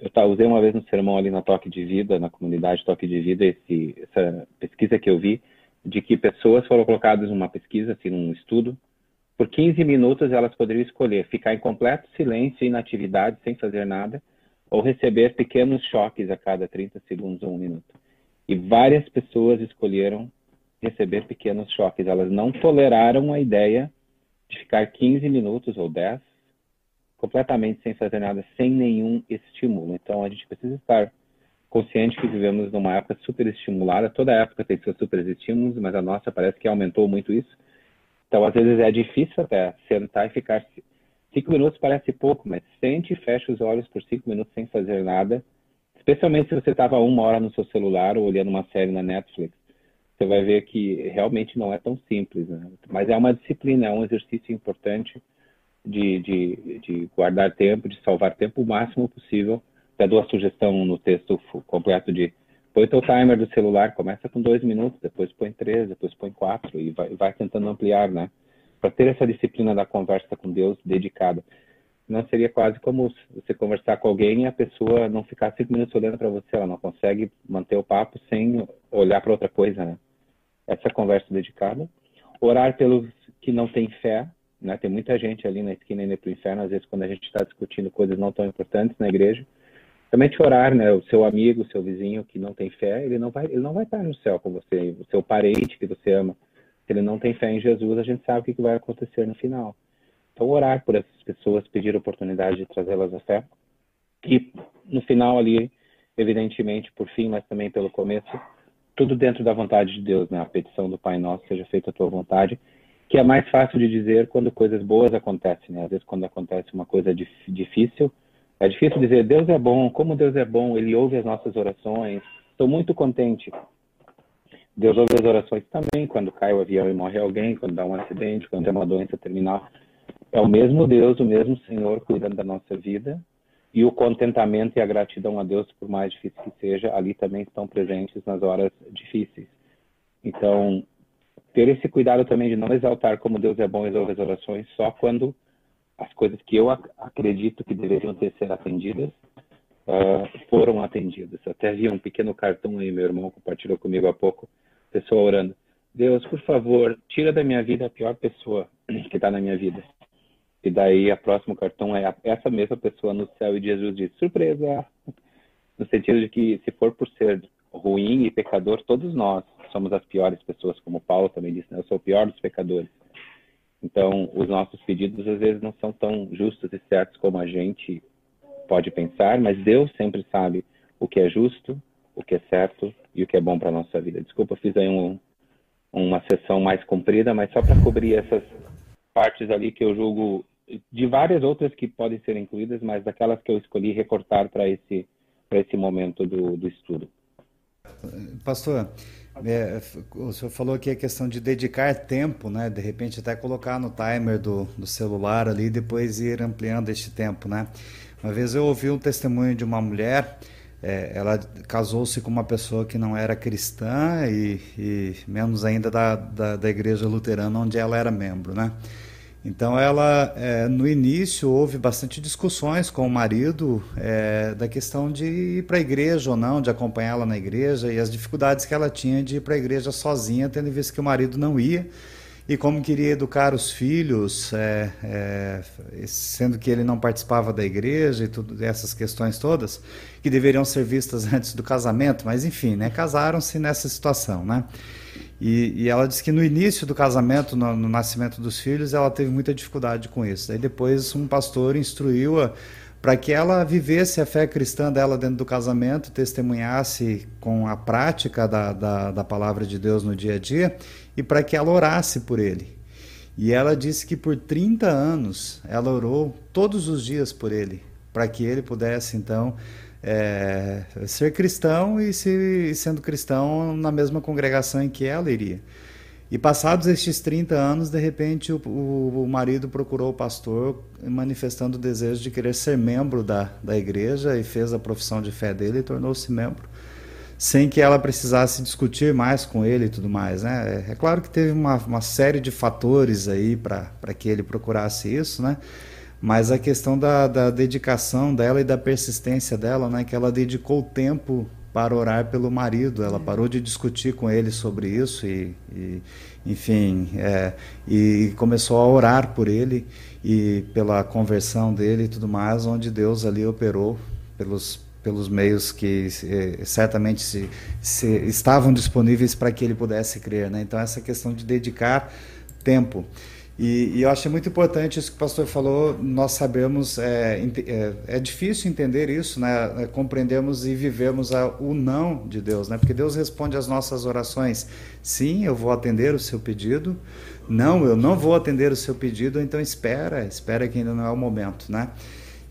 [SPEAKER 3] Eu tá, usei uma vez no sermão ali na Toque de Vida, na comunidade Toque de Vida, esse, essa pesquisa que eu vi, de que pessoas foram colocadas numa pesquisa, assim, num estudo, por 15 minutos elas poderiam escolher ficar em completo silêncio e inatividade, sem fazer nada, ou receber pequenos choques a cada 30 segundos ou um minuto. E várias pessoas escolheram receber pequenos choques. Elas não toleraram a ideia de ficar 15 minutos ou 10 completamente sem fazer nada, sem nenhum estímulo. Então a gente precisa estar consciente que vivemos numa época super estimulada. Toda época tem seus super estímulos, mas a nossa parece que aumentou muito isso. Então às vezes é difícil até sentar e ficar cinco minutos parece pouco, mas sente e fecha os olhos por cinco minutos sem fazer nada Especialmente se você estava uma hora no seu celular ou olhando uma série na Netflix, você vai ver que realmente não é tão simples. Né? Mas é uma disciplina, é um exercício importante de, de, de guardar tempo, de salvar tempo o máximo possível. Já dou a sugestão no texto completo de põe teu timer do celular, começa com dois minutos, depois põe três, depois põe quatro e vai, vai tentando ampliar, né? Para ter essa disciplina da conversa com Deus dedicada não seria quase como você conversar com alguém e a pessoa não ficar cinco minutos olhando para você, ela não consegue manter o papo sem olhar para outra coisa, né? Essa conversa dedicada. Orar pelos que não têm fé, né? Tem muita gente ali na esquina indo para o inferno, às vezes quando a gente está discutindo coisas não tão importantes na igreja. Também te orar, né? O seu amigo, o seu vizinho que não tem fé, ele não vai, ele não vai estar no céu com você. O seu parente que você ama, se ele não tem fé em Jesus, a gente sabe o que vai acontecer no final. Então, orar por essas pessoas, pedir oportunidade de trazê-las à fé. E no final ali, evidentemente, por fim, mas também pelo começo, tudo dentro da vontade de Deus, né? A petição do Pai Nosso, seja feita a tua vontade, que é mais fácil de dizer quando coisas boas acontecem, né? Às vezes quando acontece uma coisa dif difícil, é difícil dizer Deus é bom, como Deus é bom, Ele ouve as nossas orações, estou muito contente. Deus ouve as orações também quando cai o avião e morre alguém, quando dá um acidente, quando tem uma doença terminal. É o mesmo Deus, o mesmo Senhor cuidando da nossa vida e o contentamento e a gratidão a Deus, por mais difícil que seja, ali também estão presentes nas horas difíceis. Então, ter esse cuidado também de não exaltar como Deus é bom e resolve as orações só quando as coisas que eu acredito que deveriam ter ser atendidas uh, foram atendidos. Até vi um pequeno cartão aí, meu irmão compartilhou comigo há pouco, pessoa orando. Deus, por favor, tira da minha vida a pior pessoa que está na minha vida. E daí, a próximo cartão é essa mesma pessoa no céu e Jesus diz, surpresa! No sentido de que, se for por ser ruim e pecador, todos nós somos as piores pessoas, como Paulo também disse, né? eu sou o pior dos pecadores. Então, os nossos pedidos às vezes não são tão justos e certos como a gente pode pensar, mas Deus sempre sabe o que é justo, o que é certo e o que é bom para a nossa vida. Desculpa, fiz aí um, uma sessão mais comprida, mas só para cobrir essas partes ali que eu julgo de várias outras que podem ser incluídas, mas daquelas que eu escolhi recortar para esse esse momento do, do estudo.
[SPEAKER 2] Pastor, é, o senhor falou aqui a questão de dedicar tempo, né? De repente até colocar no timer do, do celular ali e depois ir ampliando este tempo, né? Uma vez eu ouvi um testemunho de uma mulher, é, ela casou-se com uma pessoa que não era cristã e, e menos ainda da, da, da igreja luterana onde ela era membro, né? Então ela, é, no início, houve bastante discussões com o marido é, da questão de ir para a igreja ou não, de acompanhá-la na igreja e as dificuldades que ela tinha de ir para a igreja sozinha, tendo visto que o marido não ia e como queria educar os filhos, é, é, sendo que ele não participava da igreja e tudo essas questões todas que deveriam ser vistas [laughs] antes do casamento, mas enfim, né, casaram-se nessa situação, né? E, e, ela disse que no início do casamento, no, no, nascimento dos filhos, ela teve muita dificuldade com isso. Daí depois um pastor instruiu-a para que ela vivesse a fé cristã dela dentro do casamento, testemunhasse com a prática da, da, da palavra de Deus no dia a dia e para que ela orasse por ele. E ela disse que por 30 anos ela orou todos os dias por ele, para que ele pudesse então é, ser cristão e se, sendo cristão na mesma congregação em que ela iria. E passados estes 30 anos, de repente, o, o, o, marido procurou o pastor manifestando o desejo de querer ser membro da, da igreja e fez a profissão de fé dele e tornou-se membro, sem que ela precisasse discutir mais com ele e tudo mais. Né? É, é claro que teve uma, uma série de fatores aí para que ele procurasse isso, né? Mas a questão da, da dedicação dela e da persistência dela, né, que ela dedicou tempo para orar pelo marido, ela parou de discutir com ele sobre isso e, e enfim, é, e começou a orar por ele e pela conversão dele e tudo mais, onde Deus ali operou pelos pelos meios que eh, certamente se, se estavam disponíveis para que ele pudesse crer, né? Então essa questão de dedicar tempo. E, e, eu acho muito importante isso que o pastor falou. Nós sabemos, é, é, é difícil entender isso, né? É, compreendemos e vivemos a, o não de Deus, né? Porque Deus responde às nossas orações: sim, eu vou atender o seu pedido. Não, eu não vou atender o seu pedido. Então espera, espera que ainda não é o momento, né?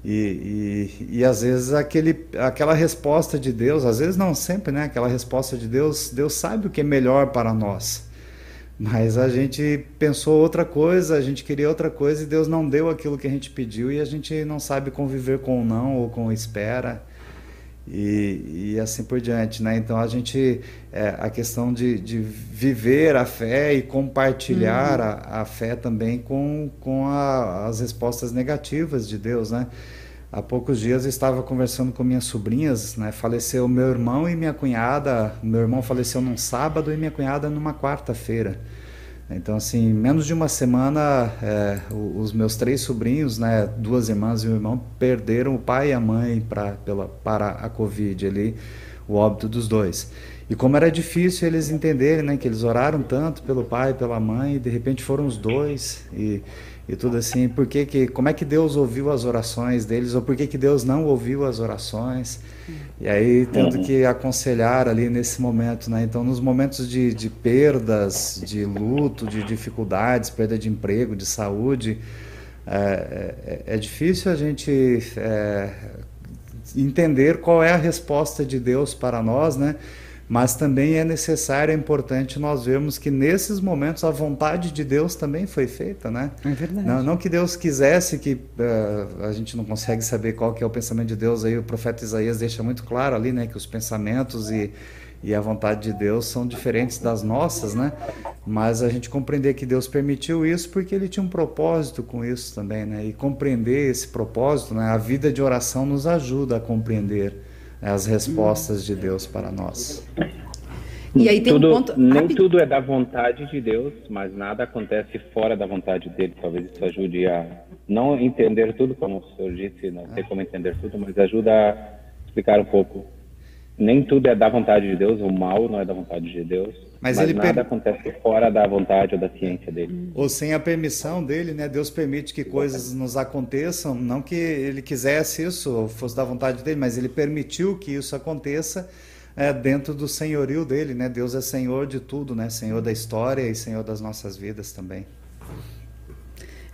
[SPEAKER 2] E, e, e às vezes aquele, aquela resposta de Deus, às vezes não sempre, né? Aquela resposta de Deus, Deus sabe o que é melhor para nós. Mas a gente pensou outra coisa, a gente queria outra coisa e Deus não deu aquilo que a gente pediu e a gente não sabe conviver com o não ou com espera e, e assim por diante, né? Então a gente é, a questão de, de viver a fé e compartilhar uhum. a, a, fé também com, com a, as respostas negativas de Deus, né? Há poucos dias estava conversando com minhas sobrinhas, né? Faleceu meu irmão e minha cunhada. Meu irmão faleceu num sábado e minha cunhada numa quarta-feira. Então, assim, menos de uma semana, é, os meus três sobrinhos, né, duas irmãs e um irmão, perderam o pai e a mãe pra, pela, para a Covid ali, o óbito dos dois. E como era difícil eles entenderem, né, que eles oraram tanto pelo pai e pela mãe, e de repente foram os dois, e e tudo assim, por que que, como é que Deus ouviu as orações deles, ou por que que Deus não ouviu as orações, e aí tendo que aconselhar ali nesse momento, né, então nos momentos de, de perdas, de luto, de dificuldades, perda de emprego, de saúde, é, é, é difícil a gente é, entender qual é a resposta de Deus para nós, né, mas também é necessário, é importante nós vermos que nesses momentos a vontade de Deus também foi feita, né?
[SPEAKER 1] É verdade.
[SPEAKER 2] Não, não que Deus quisesse que uh, a gente não consegue saber qual que é o pensamento de Deus aí o profeta Isaías deixa muito claro ali, né, que os pensamentos e e a vontade de Deus são diferentes das nossas, né? Mas a gente compreender que Deus permitiu isso porque ele tinha um propósito com isso também, né? E compreender esse propósito, né? A vida de oração nos ajuda a compreender as respostas de Deus para nós.
[SPEAKER 3] E aí tem tudo, um ponto... Nem tudo é da vontade de Deus, mas nada acontece fora da vontade dele. Talvez isso ajude a não entender tudo, como o senhor disse, não sei como entender tudo, mas ajuda a explicar um pouco nem tudo é da vontade de Deus, o mal não é da vontade de Deus. Mas, mas nada per... acontece fora da vontade ou da ciência dele.
[SPEAKER 2] Ou sem a permissão dele, né? Deus permite que coisas nos aconteçam, não que ele quisesse isso, ou fosse da vontade dele, mas ele permitiu que isso aconteça é, dentro do senhorio dele, né? Deus é senhor de tudo, né? Senhor da história e senhor das nossas vidas também.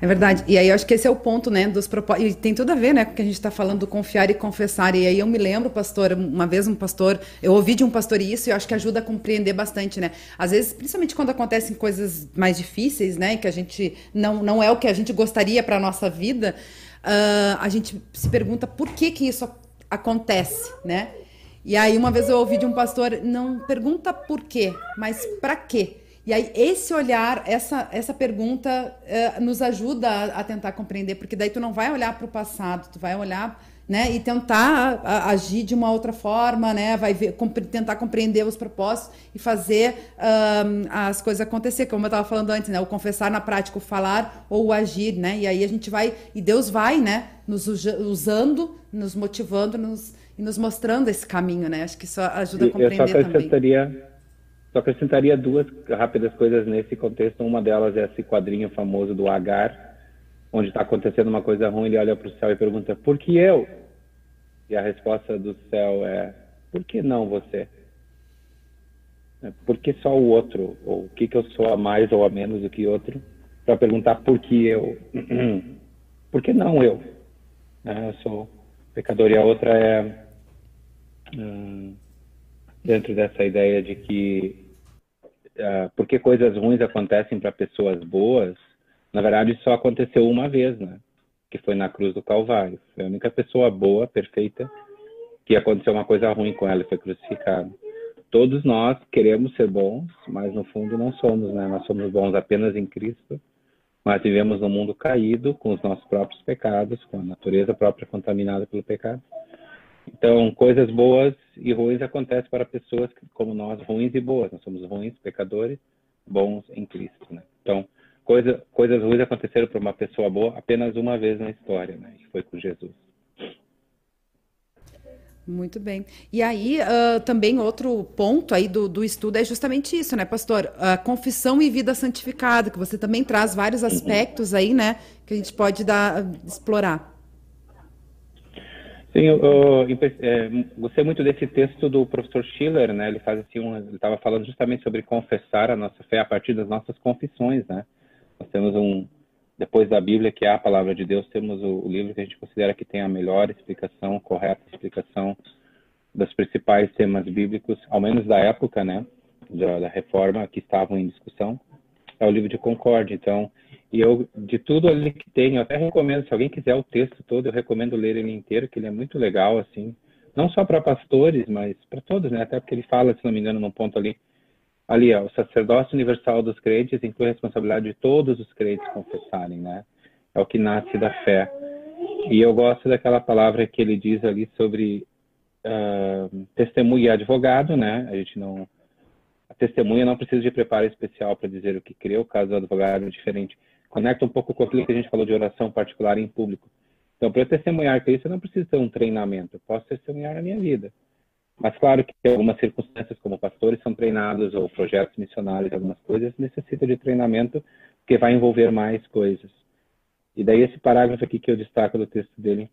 [SPEAKER 1] É verdade. E aí eu acho que esse é o ponto, né, dos propósitos. E tem tudo a ver, né, com o que a gente está falando do confiar e confessar. E aí eu me lembro, pastor, uma vez um pastor, eu ouvi de um pastor isso e eu acho que ajuda a compreender bastante, né? Às vezes, principalmente quando acontecem coisas mais difíceis, né, que a gente não, não é o que a gente gostaria para nossa vida, uh, a gente se pergunta por que que isso acontece, né? E aí uma vez eu ouvi de um pastor, não pergunta por quê, mas para quê? E aí, esse olhar, essa, essa pergunta uh, nos ajuda a, a, tentar compreender, porque daí tu não vai olhar para o passado, tu vai olhar né, e tentar a, agir de uma outra forma, né, vai ver, tentar compreender os propósitos e fazer um, as coisas acontecer, como eu estava falando antes, né, o confessar na prática, o falar ou o agir, né, e aí a gente vai, e Deus vai, né, nos usando, nos motivando nos, e nos mostrando esse caminho, né, acho que isso ajuda a compreender
[SPEAKER 3] eu
[SPEAKER 1] só também.
[SPEAKER 3] Só acrescentaria duas rápidas coisas nesse contexto. Uma delas é esse quadrinho famoso do Agar, onde está acontecendo uma coisa ruim, ele olha para o céu e pergunta: Por que eu? E a resposta do céu é: Por que não você? É, por que só o outro? Ou o que, que eu sou a mais ou a menos do que outro? Para perguntar por que eu? [clears throat] por que não eu? É, eu sou pecador. E a outra é. Hum, dentro dessa ideia de que uh, porque coisas ruins acontecem para pessoas boas, na verdade só aconteceu uma vez, né? Que foi na cruz do Calvário. Foi a única pessoa boa, perfeita, que aconteceu uma coisa ruim com ela e foi crucificada. Todos nós queremos ser bons, mas no fundo não somos, né? Nós somos bons apenas em Cristo, mas vivemos num mundo caído, com os nossos próprios pecados, com a natureza própria contaminada pelo pecado. Então, coisas boas e ruins acontecem para pessoas como nós, ruins e boas. Nós somos ruins, pecadores, bons em Cristo. Né? Então, coisa, coisas ruins aconteceram para uma pessoa boa apenas uma vez na história, né? e foi com Jesus.
[SPEAKER 1] Muito bem. E aí, uh, também outro ponto aí do, do estudo é justamente isso, né, pastor? A confissão e vida santificada, que você também traz vários aspectos aí, né, que a gente pode dar, explorar.
[SPEAKER 3] Sim, eu, eu, eu é, gostei muito desse texto do professor Schiller, né? Ele faz assim, um, ele estava falando justamente sobre confessar a nossa fé a partir das nossas confissões, né? Nós temos um, depois da Bíblia, que é a palavra de Deus, temos o, o livro que a gente considera que tem a melhor explicação, correta explicação dos principais temas bíblicos, ao menos da época, né? Da, da reforma que estavam em discussão, é o livro de Concórdia. Então, e eu, de tudo ali que tem, eu até recomendo, se alguém quiser o texto todo, eu recomendo ler ele inteiro, que ele é muito legal, assim. Não só para pastores, mas para todos, né? Até porque ele fala, se não me engano, num ponto ali. Ali, ó, o sacerdócio universal dos crentes inclui a responsabilidade de todos os crentes confessarem, né? É o que nasce da fé. E eu gosto daquela palavra que ele diz ali sobre uh, testemunha e advogado, né? A gente não. A testemunha não precisa de preparo especial para dizer o que crê, o caso do advogado é diferente conecta um pouco com aquilo que a gente falou de oração particular em público. Então, para eu testemunhar Cristo, eu não preciso ter um treinamento, eu posso testemunhar na minha vida. Mas, claro que algumas circunstâncias, como pastores são treinados, ou projetos missionários, algumas coisas, necessitam de treinamento, porque vai envolver mais coisas. E daí, esse parágrafo aqui que eu destaco do texto dele.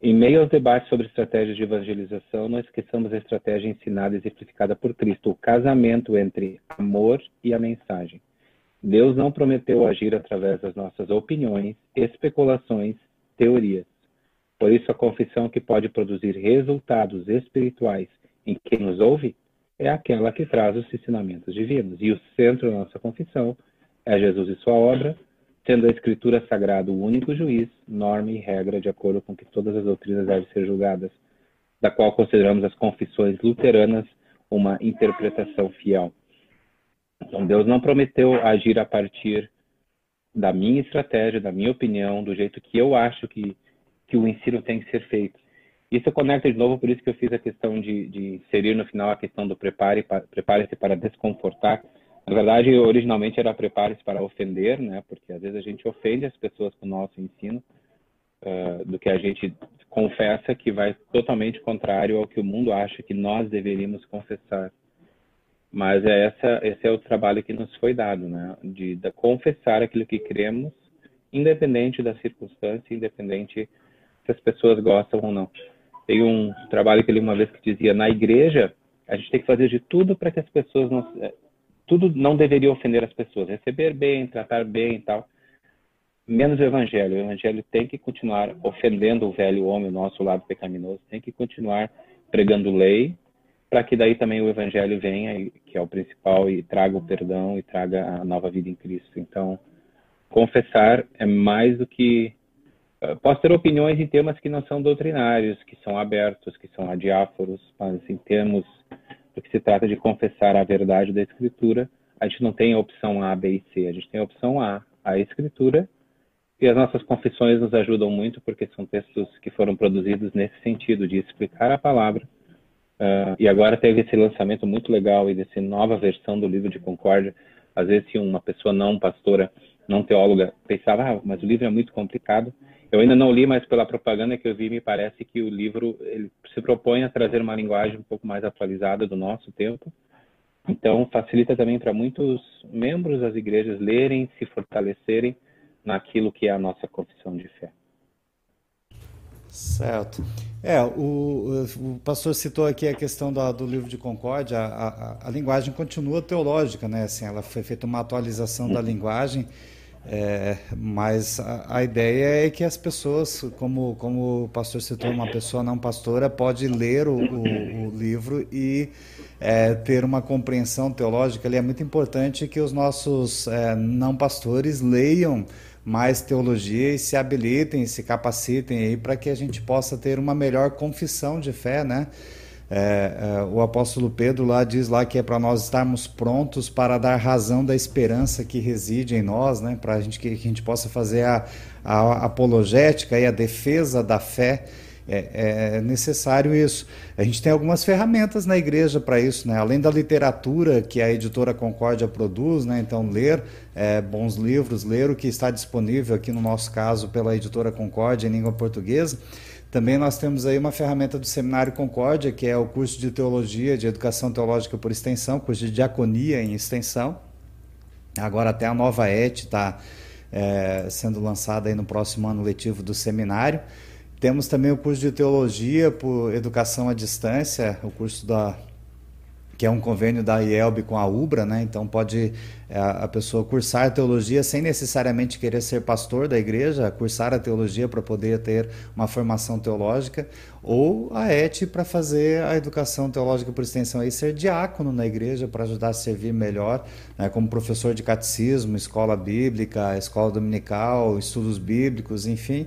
[SPEAKER 3] Em meio aos debates sobre estratégias de evangelização, não esqueçamos a estratégia ensinada e exemplificada por Cristo, o casamento entre amor e a mensagem. Deus não prometeu agir através das nossas opiniões, especulações, teorias. Por isso, a confissão que pode produzir resultados espirituais em quem nos ouve é aquela que traz os ensinamentos divinos. E o centro da nossa confissão é Jesus e sua obra, sendo a Escritura Sagrada o único juiz, norma e regra de acordo com que todas as doutrinas devem ser julgadas, da qual consideramos as confissões luteranas uma interpretação fiel. Então, Deus não prometeu agir a partir da minha estratégia, da minha opinião, do jeito que eu acho que, que o ensino tem que ser feito. Isso conecta de novo, por isso que eu fiz a questão de, de inserir no final a questão do prepare, prepare-se para desconfortar. Na verdade, originalmente era prepare-se para ofender, né? Porque às vezes a gente ofende as pessoas com o nosso ensino, uh, do que a gente confessa que vai totalmente contrário ao que o mundo acha que nós deveríamos confessar. Mas é essa, esse é o trabalho que nos foi dado, né? De, de confessar aquilo que cremos, independente da circunstância, independente se as pessoas gostam ou não. Tem um trabalho que ele uma vez que dizia na igreja a gente tem que fazer de tudo para que as pessoas não tudo não deveria ofender as pessoas, receber bem, tratar bem e tal. Menos o evangelho. O evangelho tem que continuar ofendendo o velho homem, o nosso lado pecaminoso, tem que continuar pregando lei, para que daí também o evangelho venha, que é o principal, e traga o perdão e traga a nova vida em Cristo. Então, confessar é mais do que. Eh, posso ter opiniões em temas que não são doutrinários, que são abertos, que são adiáforos, mas em termos do que se trata de confessar a verdade da Escritura, a gente não tem a opção A, B e C, a gente tem a opção A, a Escritura, e as nossas confissões nos ajudam muito porque são textos que foram produzidos nesse sentido, de explicar a palavra Uh, e agora teve esse lançamento muito legal e dessa nova versão do livro de Concórdia. Às vezes, se uma pessoa não pastora, não teóloga, pensava, ah, mas o livro é muito complicado. Eu ainda não li, mas pela propaganda que eu vi, me parece que o livro ele se propõe a trazer uma linguagem um pouco mais atualizada do nosso tempo. Então, facilita também para muitos membros das igrejas lerem, se fortalecerem naquilo que é a nossa confissão de fé.
[SPEAKER 2] Certo. É, o, o pastor citou aqui a questão do livro de Concórdia, a, a, a, linguagem continua teológica, né? Assim, ela foi feita uma atualização da linguagem, é, mas a, a, ideia é que as pessoas, como, como o pastor citou, uma pessoa não pastora pode ler o, o, o livro e é, ter uma compreensão teológica. Ele é muito importante que os nossos é, não pastores leiam mais teologia e se habilitem, se capacitem aí para que a gente possa ter uma melhor confissão de fé, né? É, é, o apóstolo Pedro lá diz lá que é para nós estarmos prontos para dar razão da esperança que reside em nós, né? Para gente que, que a gente possa fazer a, a apologética e a defesa da fé é, é, necessário isso. A gente tem algumas ferramentas na igreja para isso, né? além da literatura que a editora Concórdia produz, né? então ler é, bons livros, ler o que está disponível aqui no nosso caso pela editora Concórdia em língua portuguesa. Também nós temos aí uma ferramenta do Seminário Concórdia, que é o curso de Teologia, de Educação Teológica por Extensão, curso de Diaconia em Extensão. Agora até a nova ET está é, sendo lançada aí no próximo ano letivo do seminário. Temos também o curso de teologia por educação à distância, o curso da que é um convênio da IELB com a UBRA, né? Então pode é, a pessoa cursar teologia sem necessariamente querer ser pastor da igreja, cursar a teologia para poder ter uma formação teológica, ou a ET para fazer a educação teológica por extensão aí ser diácono na igreja para ajudar a servir melhor, né? como professor de catecismo, escola bíblica, escola dominical, estudos bíblicos, enfim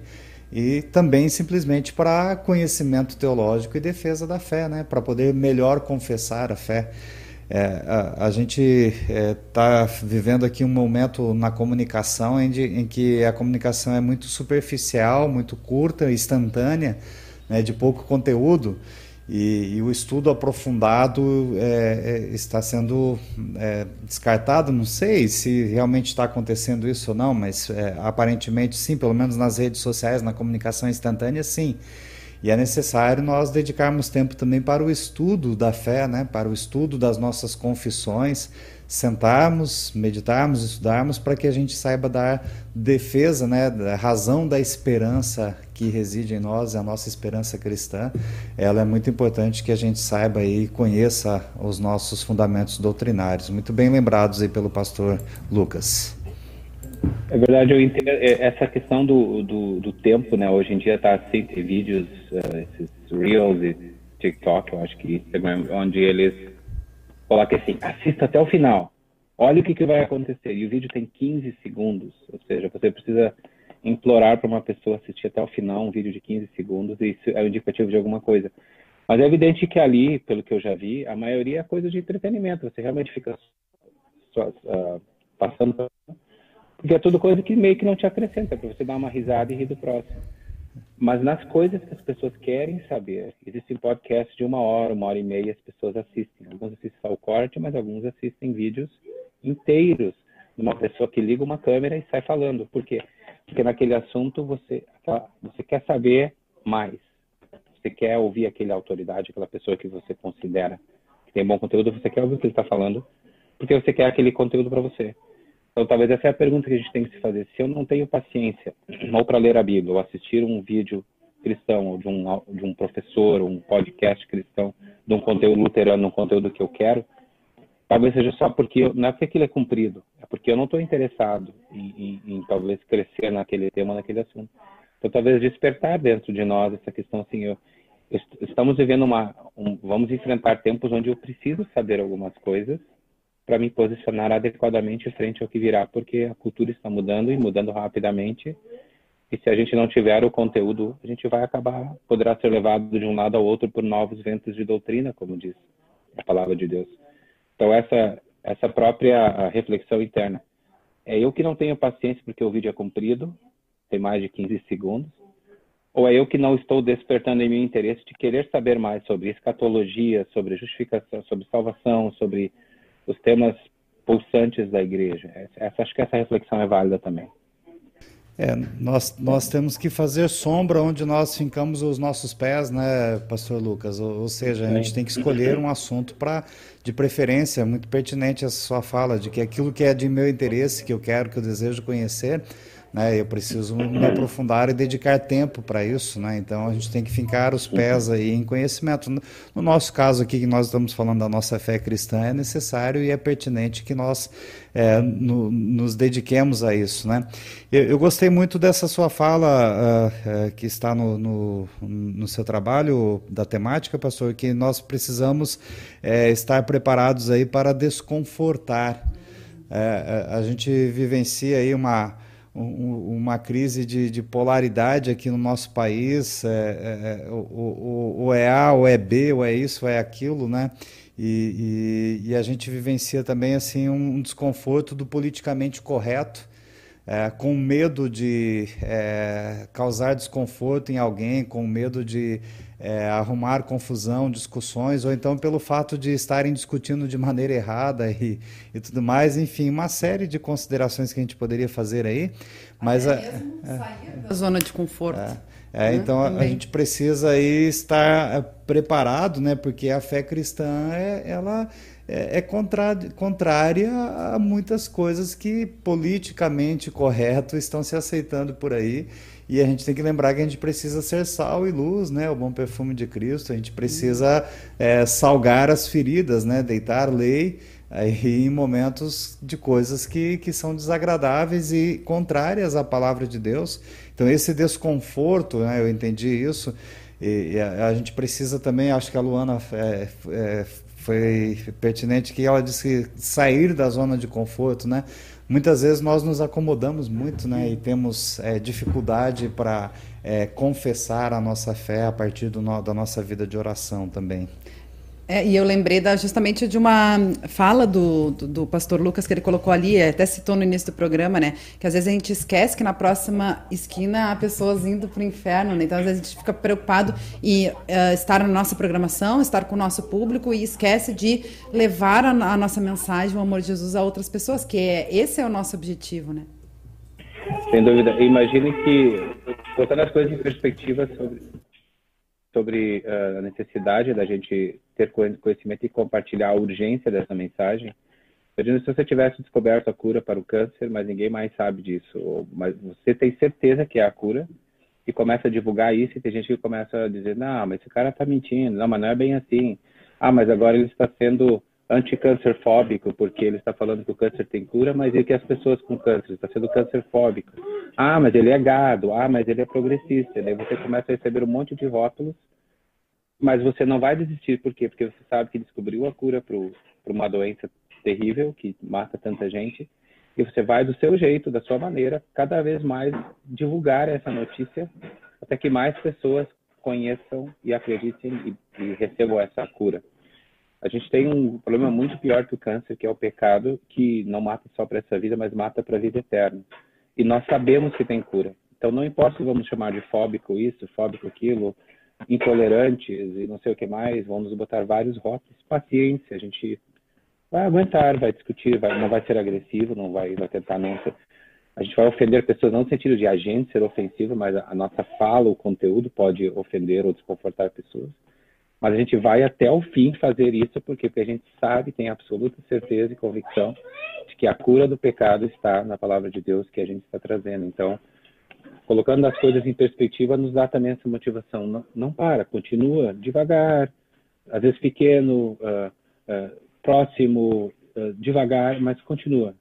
[SPEAKER 2] e também simplesmente para conhecimento teológico e defesa da fé, né? para poder melhor confessar a fé. É, a, a, gente está é, vivendo aqui um momento na comunicação em, de, em, que a comunicação é muito superficial, muito curta, instantânea, né? de pouco conteúdo. E, e, o estudo aprofundado é, é, está sendo é, descartado. Não sei se realmente está acontecendo isso ou não, mas é, aparentemente sim, pelo menos nas redes sociais, na comunicação instantânea, sim. E é necessário nós dedicarmos tempo também para o estudo da fé, né? para o estudo das nossas confissões, sentarmos, meditarmos, estudarmos para que a gente saiba dar defesa, né, da razão da esperança que reside em nós, a nossa esperança cristã. Ela é muito importante que a gente saiba e conheça os nossos fundamentos doutrinários. Muito bem lembrados aí pelo pastor Lucas.
[SPEAKER 3] É verdade, eu entendo é, essa questão do, do, do tempo, né? Hoje em dia está tem vídeos, uh, esses Reels e TikTok, eu acho que Instagram, onde eles coloque assim, assista até o final. Olha o que, que vai acontecer. E o vídeo tem 15 segundos, ou seja, você precisa implorar para uma pessoa assistir até o final um vídeo de 15 segundos e isso é um indicativo de alguma coisa. Mas é evidente que ali, pelo que eu já vi, a maioria é coisa de entretenimento. Você realmente fica só, uh, passando. Porque é tudo coisa que meio que não te acrescenta, para você dar uma risada e rir do próximo. Mas nas coisas que as pessoas querem saber, existem podcasts de uma hora, uma hora e meia, as pessoas assistem. Alguns assistem só o corte, mas alguns assistem vídeos inteiros de uma pessoa que liga uma câmera e sai falando. Por quê? Porque naquele assunto você, você quer saber mais. Você quer ouvir aquele autoridade, aquela pessoa que você considera que tem bom conteúdo, você quer ouvir o que ele está falando, porque você quer aquele conteúdo para você. Então, talvez essa é a pergunta que a gente tem que se fazer. Se eu não tenho paciência [clears throat] ou para ler a Bíblia, ou assistir um vídeo cristão, ou de um, de um professor, ou um podcast cristão, de um conteúdo luterano, um conteúdo que eu quero, talvez seja só porque, não é porque aquilo é cumprido, é porque eu não estou interessado em, em, em, talvez crescer naquele tema, naquele assunto. Então, talvez despertar dentro de nós essa questão assim, eu, estamos vivendo uma, um, vamos enfrentar tempos onde eu preciso saber algumas coisas para me posicionar adequadamente frente ao que virá, porque a cultura está mudando e mudando rapidamente. E se a gente não tiver o conteúdo, a gente vai acabar, poderá ser levado de um lado ao outro por novos ventos de doutrina, como diz a palavra de Deus. Então, essa, essa própria reflexão interna. É eu que não tenho paciência porque o vídeo é comprido, tem mais de 15 segundos, ou é eu que não estou despertando em meu interesse de querer saber mais sobre escatologia, sobre justificação, sobre salvação, sobre os temas pulsantes da igreja. Essa, acho que essa reflexão é válida também.
[SPEAKER 2] É, nós, nós temos que fazer sombra onde nós fincamos os nossos pés, né, Pastor Lucas? Ou, ou seja, a gente tem que escolher um assunto para, de preferência, muito pertinente essa sua fala, de que aquilo que é de meu interesse, que eu quero, que eu desejo conhecer, né? Eu preciso me aprofundar e dedicar tempo para isso, né? Então a gente tem que fincar os pés aí em conhecimento. No nosso caso aqui, que nós estamos falando da nossa fé cristã, é necessário e é pertinente que nós é, no, nos dediquemos a isso, né? Eu, eu, gostei muito dessa sua fala uh, uh, que está no, no, no, seu trabalho da temática, pastor, que nós precisamos uh, estar preparados aí para desconfortar. É, a gente vivencia aí uma um, uma crise de, de, polaridade aqui no nosso país, é, é, é o, o, é A, ou é B, ou é isso, ou é aquilo, né? E, e, e, a gente vivencia também assim um desconforto do politicamente correto, é, com medo de é, causar desconforto em alguém, com medo de é, arrumar confusão, discussões, ou então pelo fato de estarem discutindo de maneira errada e, e tudo mais, enfim, uma série de considerações que a gente poderia fazer aí. Mas
[SPEAKER 1] Até a, mesmo [laughs] é, sair da zona de conforto.
[SPEAKER 2] É, é né? então a, a, gente precisa aí estar é, preparado, né? Porque a fé cristã é, ela é, é contrária a muitas coisas que politicamente correto estão se aceitando por aí e a gente tem que lembrar que a gente precisa ser sal e luz, né? O bom perfume de Cristo. A gente precisa é, salgar as feridas, né? Deitar lei aí em momentos de coisas que, que são desagradáveis e contrárias à palavra de Deus. Então esse desconforto, né? Eu entendi isso. E, e a, a, gente precisa também, acho que a Luana é, é, foi pertinente que ela disse sair da zona de conforto, né? Muitas vezes nós nos acomodamos muito né, e temos é, dificuldade para é, confessar a nossa fé a partir no, da nossa vida de oração também.
[SPEAKER 1] É, e eu lembrei da, justamente de uma fala do, do, do, pastor Lucas que ele colocou ali, até citou no início do programa, né? Que às vezes a gente esquece que na próxima esquina há pessoas indo para o inferno, né? Então às vezes a gente fica preocupado em uh, estar na nossa programação, estar com o nosso público e esquece de levar a, a nossa mensagem, o amor de Jesus a outras pessoas, que é, esse é o nosso objetivo, né?
[SPEAKER 3] Sem dúvida. Imagine que, colocando as coisas em perspectiva sobre sobre uh, a necessidade da gente ter conhecimento e compartilhar a urgência dessa mensagem. Imagina se você tivesse descoberto a cura para o câncer, mas ninguém mais sabe disso. Mas você tem certeza que é a cura e começa a divulgar isso e tem gente que começa a dizer, não, mas esse cara está mentindo, não, mas não é bem assim. Ah, mas agora ele está sendo anticâncerfóbico porque ele está falando que o câncer tem cura, mas e que as pessoas com câncer está sendo câncerfóbico. Ah, mas ele é gado. Ah, mas ele é progressista. Daí você começa a receber um monte de rótulos, mas você não vai desistir. Por quê? Porque você sabe que descobriu a cura para uma doença terrível que mata tanta gente e você vai do seu jeito, da sua maneira, cada vez mais divulgar essa notícia até que mais pessoas conheçam e acreditem e, e recebam essa cura. A gente tem um problema muito pior que o câncer, que é o pecado, que não mata só para essa vida, mas mata para a vida eterna. E nós sabemos que tem cura. Então, não importa se vamos chamar de fóbico isso, fóbico aquilo, intolerantes e não sei o que mais, vamos botar vários rótulos. Paciência, a gente vai aguentar, vai discutir, vai, não vai ser agressivo, não vai, vai tentar não ser. A gente vai ofender pessoas não no sentido de agente ser ofensivo, mas a, a nossa fala, o conteúdo pode ofender ou desconfortar pessoas. Mas a gente vai até o fim fazer isso porque, porque a gente sabe, tem absoluta certeza e convicção de que a cura do pecado está na palavra de Deus que a gente está trazendo. Então, colocando as coisas em perspectiva nos dá também essa motivação. Não, não para, continua devagar, às vezes pequeno, uh, uh, próximo, uh, devagar, mas continua.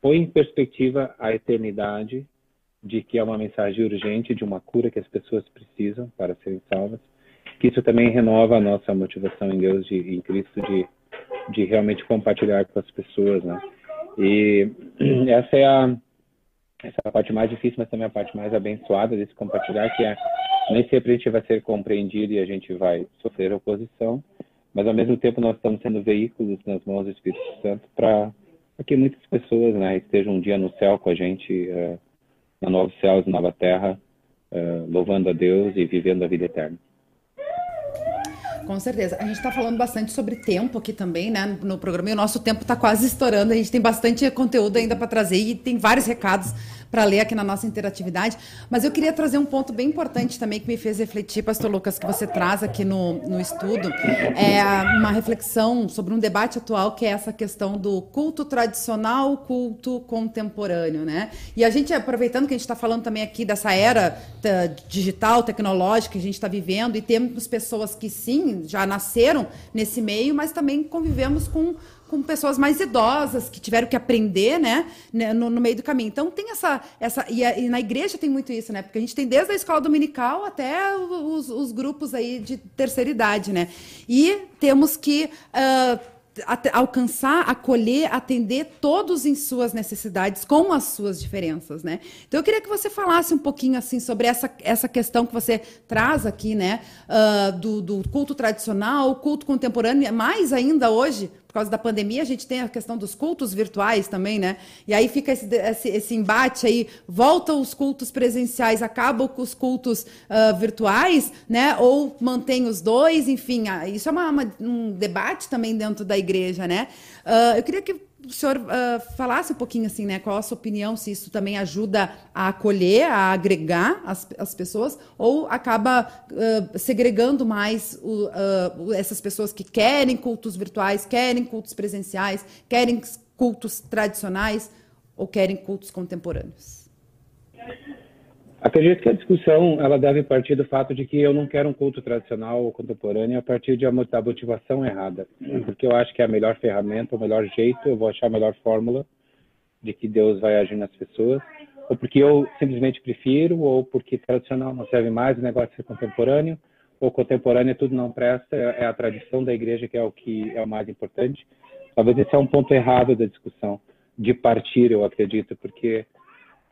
[SPEAKER 3] Põe em perspectiva a eternidade de que é uma mensagem urgente de uma cura que as pessoas precisam para serem salvas. Que isso também renova a nossa motivação em Deus, de, em Cristo, de, de realmente compartilhar com as pessoas, né? E [clears throat] essa é a essa é parte mais difícil, mas também a parte mais abençoada desse compartilhar, que é nem sempre a gente vai ser compreendido e a gente vai sofrer oposição, mas ao mesmo tempo nós estamos sendo veículos nas mãos do Espírito Santo para que muitas pessoas né, estejam um dia no céu com a gente, uh, na nova céu e nova terra, uh, louvando a Deus e vivendo a vida eterna.
[SPEAKER 1] Com certeza. A gente está falando bastante sobre tempo aqui também, né, no programa, e o nosso tempo está quase estourando. A gente tem bastante conteúdo ainda para trazer e tem vários recados para ler aqui na nossa interatividade. Mas eu queria trazer um ponto bem importante também que me fez refletir, Pastor Lucas, que você traz aqui no, no estudo. É uma reflexão sobre um debate atual que é essa questão do culto tradicional, culto contemporâneo, né? E a gente, aproveitando que a gente está falando também aqui dessa era digital, tecnológica que a gente está vivendo, e temos pessoas que sim, já nasceram nesse meio, mas também convivemos com com pessoas mais idosas que tiveram que aprender, né, né, no, no meio do caminho. Então tem essa, essa e, a, e, na igreja tem muito isso, né, porque a gente tem desde a escola dominical até os, os grupos aí de terceira idade, né, e temos que uh, alcançar, acolher, atender todos em suas necessidades com as suas diferenças, né? Então eu queria que você falasse um pouquinho assim sobre essa, essa questão que você traz aqui, né? Uh, do, do culto tradicional, culto contemporâneo, mais ainda hoje, por causa da pandemia, a gente tem a questão dos cultos virtuais também, né? E aí fica esse, esse, esse embate aí, volta os cultos presenciais, acabam com os cultos uh, virtuais, né? Ou mantém os dois, enfim, uh, isso é uma, uma, um debate também dentro da igreja, né? Uh, eu queria que o senhor uh, falasse um pouquinho assim, né? Qual a sua opinião, se isso também ajuda a acolher, a agregar as, as pessoas, ou acaba uh, segregando mais o, uh, essas pessoas que querem cultos virtuais, querem cultos presenciais, querem cultos tradicionais ou querem cultos contemporâneos?
[SPEAKER 3] Acredito que a discussão ela deve partir do fato de que eu não quero um culto tradicional ou contemporâneo a partir de uma, da motivação errada, porque eu acho que é a melhor ferramenta, o melhor jeito, eu vou achar a melhor fórmula de que Deus vai agir nas pessoas, ou porque eu simplesmente prefiro, ou porque tradicional não serve mais, o negócio é contemporâneo, ou contemporâneo tudo não presta, é a tradição da igreja que é o que é o mais importante. Talvez esse é um ponto errado da discussão, de partir, eu acredito, porque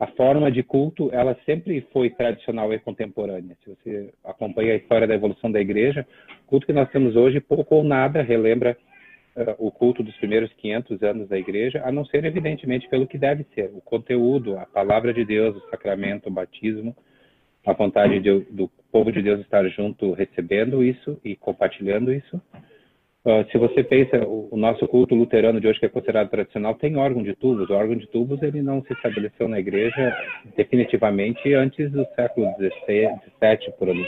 [SPEAKER 3] a forma de culto ela sempre foi tradicional e contemporânea. Se você acompanha a história da evolução da igreja, o culto que nós temos hoje pouco ou nada relembra uh, o culto dos primeiros 500 anos da igreja, a não ser evidentemente pelo que deve ser, o conteúdo, a palavra de Deus, o sacramento, o batismo, a vontade de, do povo de Deus estar junto recebendo isso e compartilhando isso. Uh, se você pensa, o, o, nosso culto luterano de hoje, que é considerado tradicional, tem órgão de tubos. O órgão de tubos ele não se estabeleceu na igreja definitivamente antes do século XVII, por ali.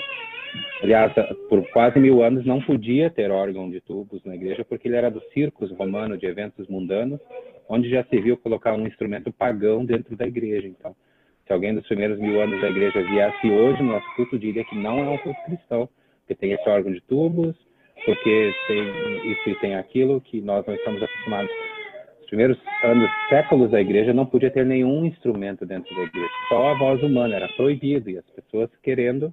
[SPEAKER 3] Aliás, por quase mil anos não podia ter órgão de tubos na igreja, porque ele era dos circos romanos, de eventos mundanos, onde já se viu colocar um instrumento pagão dentro da igreja. Então, se alguém dos primeiros mil anos da igreja viesse hoje, nosso culto diria que não é um culto cristão, porque tem esse órgão de tubos, porque tem isso e tem aquilo que nós não estamos acostumados. Os primeiros anos, séculos da igreja não podia ter nenhum instrumento dentro da igreja, só a voz humana era proibido e as pessoas querendo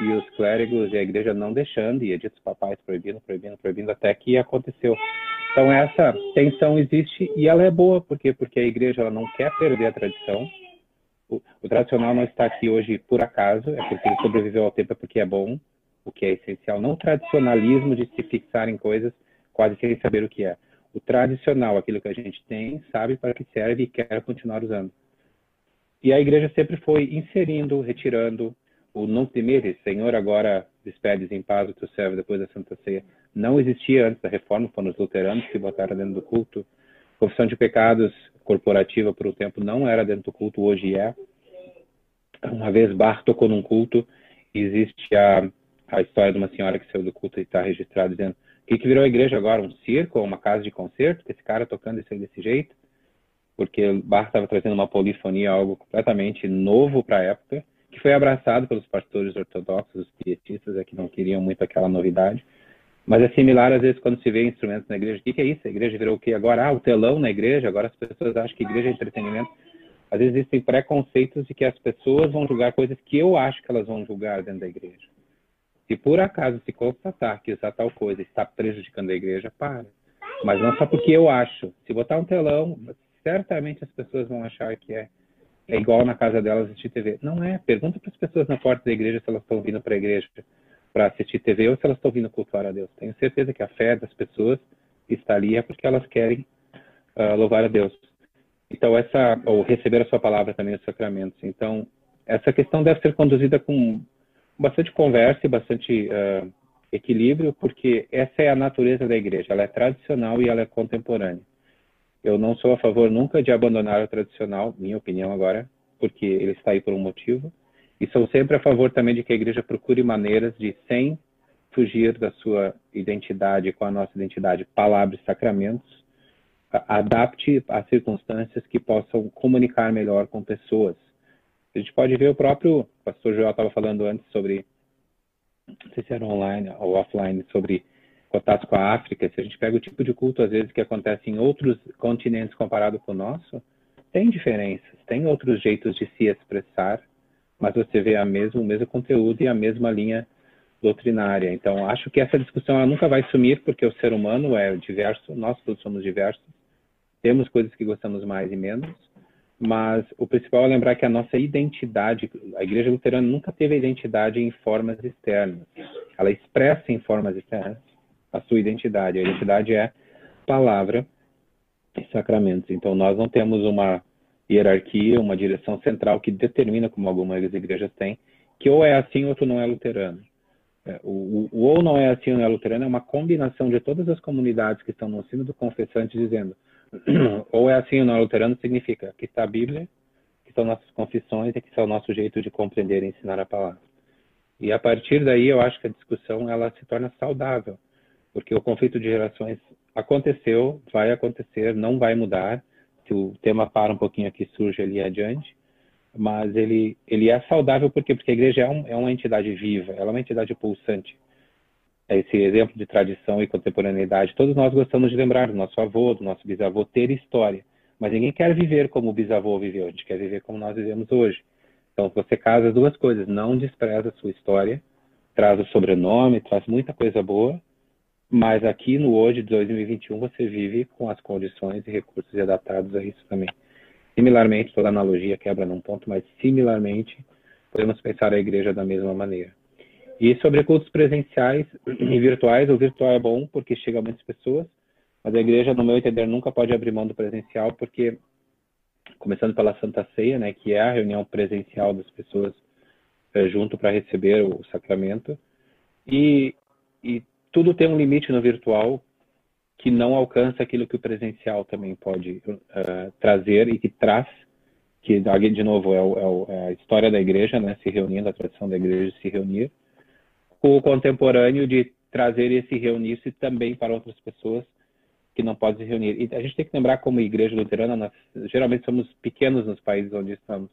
[SPEAKER 3] e os clérigos e a igreja não deixando e editos papais proibindo, proibindo, proibindo até que aconteceu. Então essa tensão existe e ela é boa porque porque a igreja ela não quer perder a tradição. O, o tradicional não está aqui hoje por acaso, é porque ele sobreviveu ao tempo é porque é bom o que é essencial, não o tradicionalismo de se fixar em coisas quase sem saber o que é. O tradicional, aquilo que a gente tem, sabe para que serve e quer continuar usando. E a igreja sempre foi inserindo, retirando o não temer, Senhor, agora despedes em paz o teu servo depois da Santa Ceia. Não existia antes da reforma, foram os luteranos que botaram dentro do culto. Confissão de pecados corporativa por um tempo não era dentro do culto, hoje é. Uma vez Bar tocou num culto, existe a, a história de uma senhora que saiu do culto e está registrada dizendo o que, que virou a igreja agora? Um circo ou uma casa de concerto? Que esse cara tocando isso aí desse jeito? Porque Bar estava trazendo uma polifonia, algo completamente novo para a época, que foi abraçado pelos pastores ortodoxos, os pietistas, é que não queriam muito aquela novidade. Mas é similar, às vezes, quando se vê instrumentos na igreja. O que, que é isso? A igreja virou o quê agora? Ah, o telão na igreja. Agora as pessoas acham que igreja é entretenimento. Às vezes existem preconceitos de que as pessoas vão julgar coisas que eu acho que elas vão julgar dentro da igreja. Se por acaso se constatar que usar tal coisa está prejudicando a igreja, para. Mas não só porque eu acho. Se botar um telão, certamente as pessoas vão achar que é, é igual na casa delas assistir TV. Não é. Pergunta para as pessoas na porta da igreja se elas estão vindo para a igreja para assistir TV ou se elas estão vindo cultuar a Deus. Tenho certeza que a fé das pessoas está ali é porque elas querem uh, louvar a Deus. Então, essa, ou receber a sua palavra também, os sacramentos. Então, essa questão deve ser conduzida com bastante conversa e bastante uh, equilíbrio, porque essa é a natureza da igreja. Ela é tradicional e ela é contemporânea. Eu não sou a favor nunca de abandonar o tradicional, minha opinião agora, porque ele está aí por um motivo. E sou sempre a favor também de que a igreja procure maneiras de, sem fugir da sua identidade com a nossa identidade, palavras sacramentos, adapte às circunstâncias que possam comunicar melhor com pessoas. A gente pode ver o próprio o pastor Joel estava falando antes sobre, não sei se era online ou offline, sobre contatos com a África. Se a gente pega o tipo de culto, às vezes, que acontece em outros continentes comparado com o nosso, tem diferenças, tem outros jeitos de se expressar, mas você vê a mesmo, o mesmo conteúdo e a mesma linha doutrinária. Então, acho que essa discussão ela nunca vai sumir, porque o ser humano é diverso, nós todos somos diversos, temos coisas que gostamos mais e menos, mas o principal é lembrar que a nossa identidade, a Igreja Luterana nunca teve identidade em formas externas. Ela expressa em formas externas a sua identidade. A identidade é palavra e sacramentos. Então, nós não temos uma hierarquia, uma direção central que determina, como algumas igrejas têm, que ou é assim ou outro não é luterano. É, o, o, ou não é assim ou não é luterano é uma combinação de todas as comunidades que estão no ensino do confessante dizendo [clears throat] ou é assim ou não é luterano significa que está a Bíblia, que são nossas confissões e que são o nosso jeito de compreender e ensinar a palavra. E a partir daí eu acho que a discussão ela se torna saudável, porque o conflito de gerações aconteceu, vai acontecer, não vai mudar, se o tema para um pouquinho aqui, surge ali adiante, mas ele, ele é saudável porque, porque a igreja é, um, é uma entidade viva, ela é uma entidade pulsante. É esse exemplo de tradição e contemporaneidade, todos nós gostamos de lembrar do nosso avô, do nosso bisavô, ter história, mas ninguém quer viver como o bisavô viveu, a gente quer viver como nós vivemos hoje. Então, você casa as duas coisas, não despreza a sua história, traz o sobrenome, traz muita coisa boa, mas aqui no hoje de 2021 você vive com as condições e recursos adaptados a isso também. Similarmente, toda analogia quebra num ponto, mas similarmente podemos pensar a igreja da mesma maneira. E sobre cultos presenciais e virtuais, o virtual é bom porque chega a muitas pessoas, mas a igreja, no meu entender, nunca pode abrir mão do presencial porque, começando pela Santa Ceia, né, que é a reunião presencial das pessoas é, junto para receber o sacramento, e, e tudo tem um limite no virtual que não alcança aquilo que o presencial também pode uh, trazer e que traz, que de novo é, o, é, a história da igreja, né, se reunindo, a tradição da igreja se reunir, o contemporâneo de trazer esse reunir-se também para outras pessoas que não podem se reunir. E a gente tem que lembrar como igreja luterana, nós geralmente somos pequenos nos países onde estamos.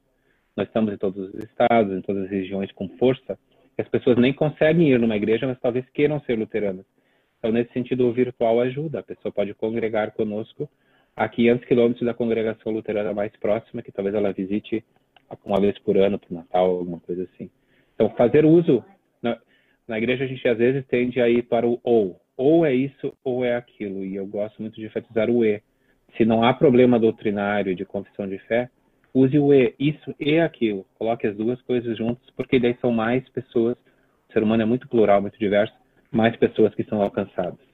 [SPEAKER 3] Nós estamos em todos os estados, em todas as regiões com força, as pessoas nem conseguem ir numa igreja, mas talvez queiram ser luteranas. Então, nesse sentido, o virtual ajuda. A pessoa pode congregar conosco a 500 quilômetros da congregação luterana mais próxima, que talvez ela visite uma vez por ano, para o Natal, alguma coisa assim. Então, fazer uso. Na, igreja, a gente às vezes tende a ir para o ou. Ou é isso, ou é aquilo. E eu gosto muito de enfatizar o e. Se não há problema doutrinário de confissão de fé, use o e, isso e aquilo. Coloque as duas coisas juntas, porque daí são mais pessoas O ser humano é muito plural, muito diverso, mais pessoas que são alcançadas.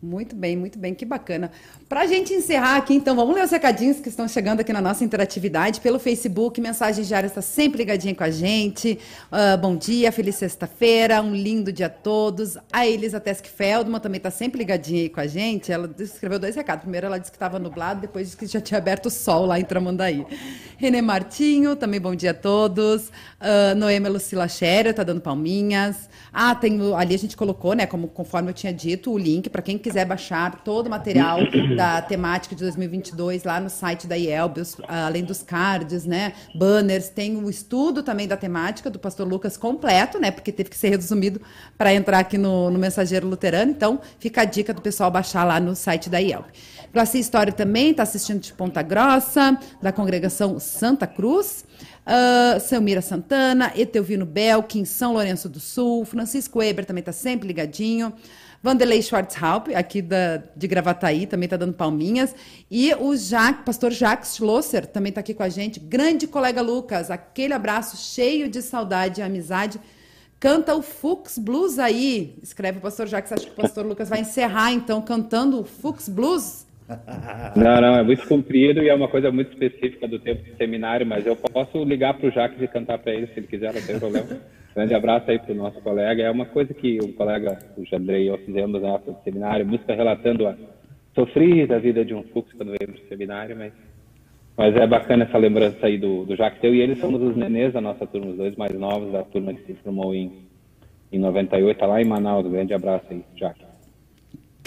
[SPEAKER 1] Muito bem, muito bem, que bacana. Para a gente encerrar aqui, então, vamos ler os recadinhos que estão chegando aqui na nossa interatividade pelo Facebook. Mensagem diária está sempre ligadinha com a gente. Uh, bom dia, feliz sexta-feira, um lindo dia a todos. A Elisa Tesk Feldman também está sempre ligadinha aí com a gente. Ela escreveu dois recados. Primeiro, ela disse que estava nublado, depois disse que já tinha aberto o sol lá em Tramandaí. Renê Martinho, também bom dia a todos. Uh, Noema Lucila Scherer está dando palminhas. Ah, tem, ali a gente colocou, né, como, conforme eu tinha dito, o link para quem quiser baixar todo o material da temática de 2022 lá no site da IELB, além dos cards, né, banners, tem o estudo também da temática do pastor Lucas completo, né, porque teve que ser resumido para entrar aqui no, no Mensageiro Luterano, então fica a dica do pessoal baixar lá no site da IELB. Glaci História também está assistindo de Ponta Grossa, da congregação Santa Cruz. Uh, Selmira Santana, Etelvino Belkin, São Lourenço do Sul, Francisco Weber também está sempre ligadinho. Vanderlei Schwarzhaupt, aqui da, de Gravataí, também está dando palminhas. E o Jacques, pastor Jacques Schlosser também está aqui com a gente. Grande colega Lucas, aquele abraço cheio de saudade e amizade. Canta o Fux Blues aí, escreve o pastor Jacques. Acho que o pastor Lucas vai encerrar, então, cantando o Fux Blues. [laughs]
[SPEAKER 3] Não, não, é muito comprido e é uma coisa muito específica do tempo de seminário, mas eu posso ligar para o Jacques e cantar para ele se ele quiser, não tem problema. [laughs] Grande abraço aí para o nosso colega. É uma coisa que o colega, o Jandrei e eu fizemos na época do seminário, música relatando a sofrida vida de um fluxo quando veio para o seminário, mas, mas é bacana essa lembrança aí do, do Jacques. Eu e ele somos os nenês da nossa turma, os dois mais novos da turma que se formou em, em 98, tá lá em Manaus. Grande abraço aí, Jacques.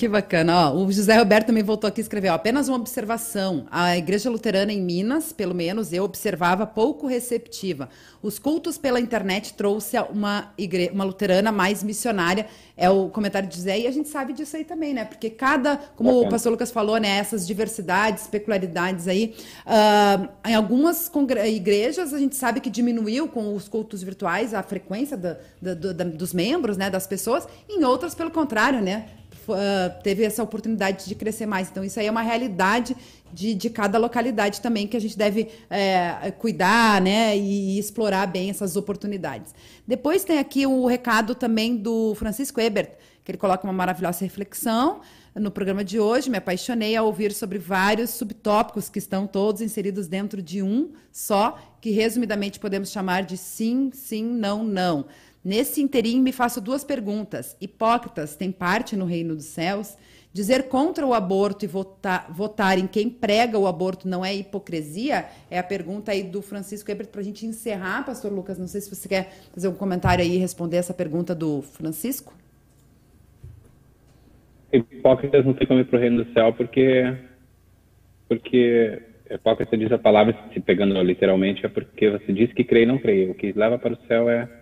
[SPEAKER 1] Que bacana. Ó, o José Roberto também voltou aqui e escreveu: ó, apenas uma observação. A Igreja Luterana em Minas, pelo menos eu observava, pouco receptiva. Os cultos pela internet trouxe uma, igre... uma luterana mais missionária. É o comentário de José, e a gente sabe disso aí também, né? Porque cada, como bacana. o pastor Lucas falou, né? Essas diversidades, peculiaridades aí. Uh, em algumas igrejas, a gente sabe que diminuiu com os cultos virtuais a frequência da, da, da, dos membros, né? Das pessoas. Em outras, pelo contrário, né? Uh, teve essa oportunidade de crescer mais. Então, isso aí é uma realidade de, de cada localidade também que a gente deve é, cuidar né, e, e, explorar bem essas oportunidades. Depois tem aqui o recado também do Francisco Ebert, que ele coloca uma maravilhosa reflexão no programa de hoje. Me apaixonei a ouvir sobre vários subtópicos que estão todos inseridos dentro de um só, que resumidamente podemos chamar de sim, sim, não, não. Nesse interim, me faço duas perguntas. Hipócritas têm parte no reino dos céus? Dizer contra o aborto e votar, votar em quem prega o aborto não é hipocrisia? É a pergunta aí do Francisco Ebert para a gente encerrar, pastor Lucas. Não sei se você quer fazer um comentário aí e responder essa pergunta do Francisco.
[SPEAKER 3] Hipócritas não tem como ir para o reino do céu porque, porque hipócrita diz a palavra, se pegando literalmente, é porque você diz que crê e não crê. O que leva para o céu é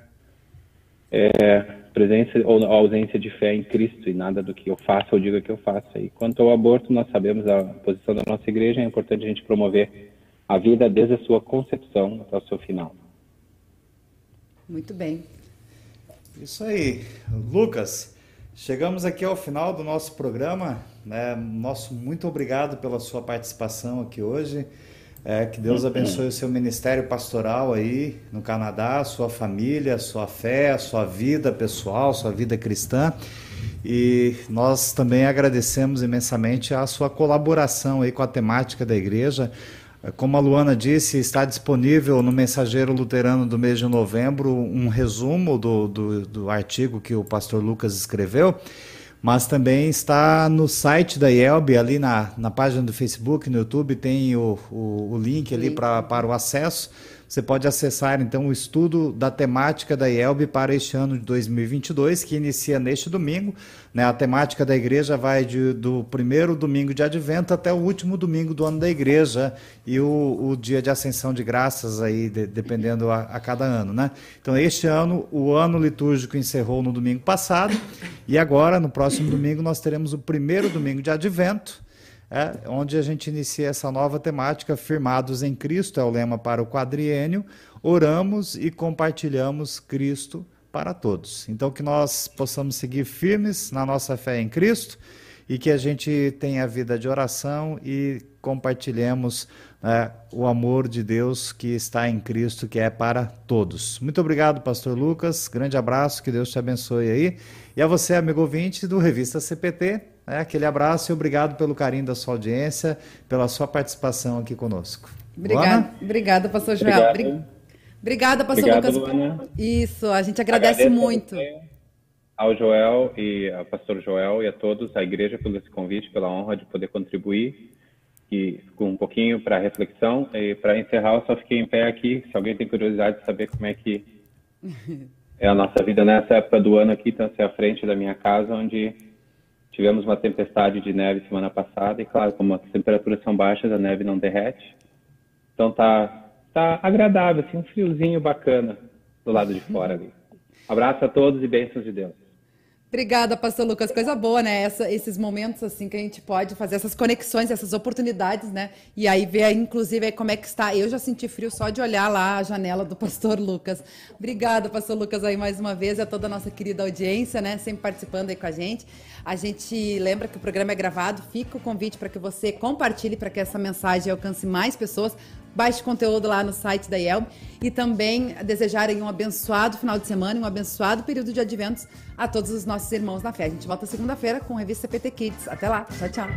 [SPEAKER 3] é, presença ou ausência de fé em Cristo e nada do que eu faço ou diga que eu faço. E quanto ao aborto, nós sabemos a posição da nossa igreja, é importante a gente promover a vida desde a sua concepção até o seu final.
[SPEAKER 1] Muito bem.
[SPEAKER 2] Isso aí. Lucas, chegamos aqui ao final do nosso programa. Né? Nosso muito obrigado pela sua participação aqui hoje. É, que Deus abençoe o seu ministério pastoral aí no Canadá, sua família, sua fé, sua vida pessoal, sua vida cristã. E nós também agradecemos imensamente a sua colaboração aí com a temática da igreja. Como a Luana disse, está disponível no Mensageiro Luterano do mês de novembro um resumo do, do, do artigo que o pastor Lucas escreveu mas também está no site da IELB, ali na, na página do Facebook, no YouTube, tem o, o, o link ali para o acesso. Você pode acessar então o estudo da temática da IELB para este ano de 2022, que inicia neste domingo. Né? A temática da igreja vai de, do primeiro domingo de advento até o último domingo do ano da igreja e o, o dia de ascensão de graças, aí, de, dependendo a, a, cada ano. Né? Então, este ano, o ano litúrgico encerrou no domingo passado e agora, no próximo domingo, nós teremos o primeiro domingo de advento é, onde a gente inicia essa nova temática, Firmados em Cristo, é o lema para o quadriênio, oramos e compartilhamos Cristo para todos. Então, que nós possamos seguir firmes na nossa fé em Cristo e que a gente tenha vida de oração e compartilhemos né, o amor de Deus que está em Cristo, que é para todos. Muito obrigado, Pastor Lucas. Grande abraço, que Deus te abençoe aí. E a você, amigo ouvinte do Revista CPT, né, aquele abraço e obrigado pelo carinho da sua audiência, pela sua participação aqui conosco.
[SPEAKER 1] Obrigada, obrigada, Pastor Joel. Obrigado. Obrigada, Pastor Obrigado, Lucas. Luana. Isso, a gente agradece Agradeço muito.
[SPEAKER 3] Ao Joel e ao Pastor Joel e a todos, a igreja, pelo esse convite, pela honra de poder contribuir e com um pouquinho para reflexão. E para encerrar, eu só fiquei em pé aqui. Se alguém tem curiosidade de saber como é que [laughs] é a nossa vida nessa época do ano aqui, então, à frente da minha casa, onde tivemos uma tempestade de neve semana passada. E claro, como as temperaturas são baixas, a neve não derrete. Então tá, tá agradável, assim, um friozinho bacana do lado de fora ali. Abraço a todos e bênçãos de Deus.
[SPEAKER 1] Obrigada, pastor Lucas. Coisa boa, né? Essa, esses momentos assim que a gente pode fazer essas conexões, essas oportunidades, né? E aí ver, inclusive, aí, como é que está. Eu já senti frio só de olhar lá a janela do pastor Lucas. Obrigada, pastor Lucas, aí mais uma vez, a toda a nossa querida audiência, né? Sempre participando aí com a gente. A gente lembra que o programa é gravado, fica o convite para que você compartilhe para que essa mensagem alcance mais pessoas. Baixe conteúdo lá no site da IELB e também desejarem um abençoado final de semana e um abençoado período de adventos a todos os nossos irmãos na fé. A gente volta segunda-feira com a revista PT Kids. Até lá. Tchau, tchau.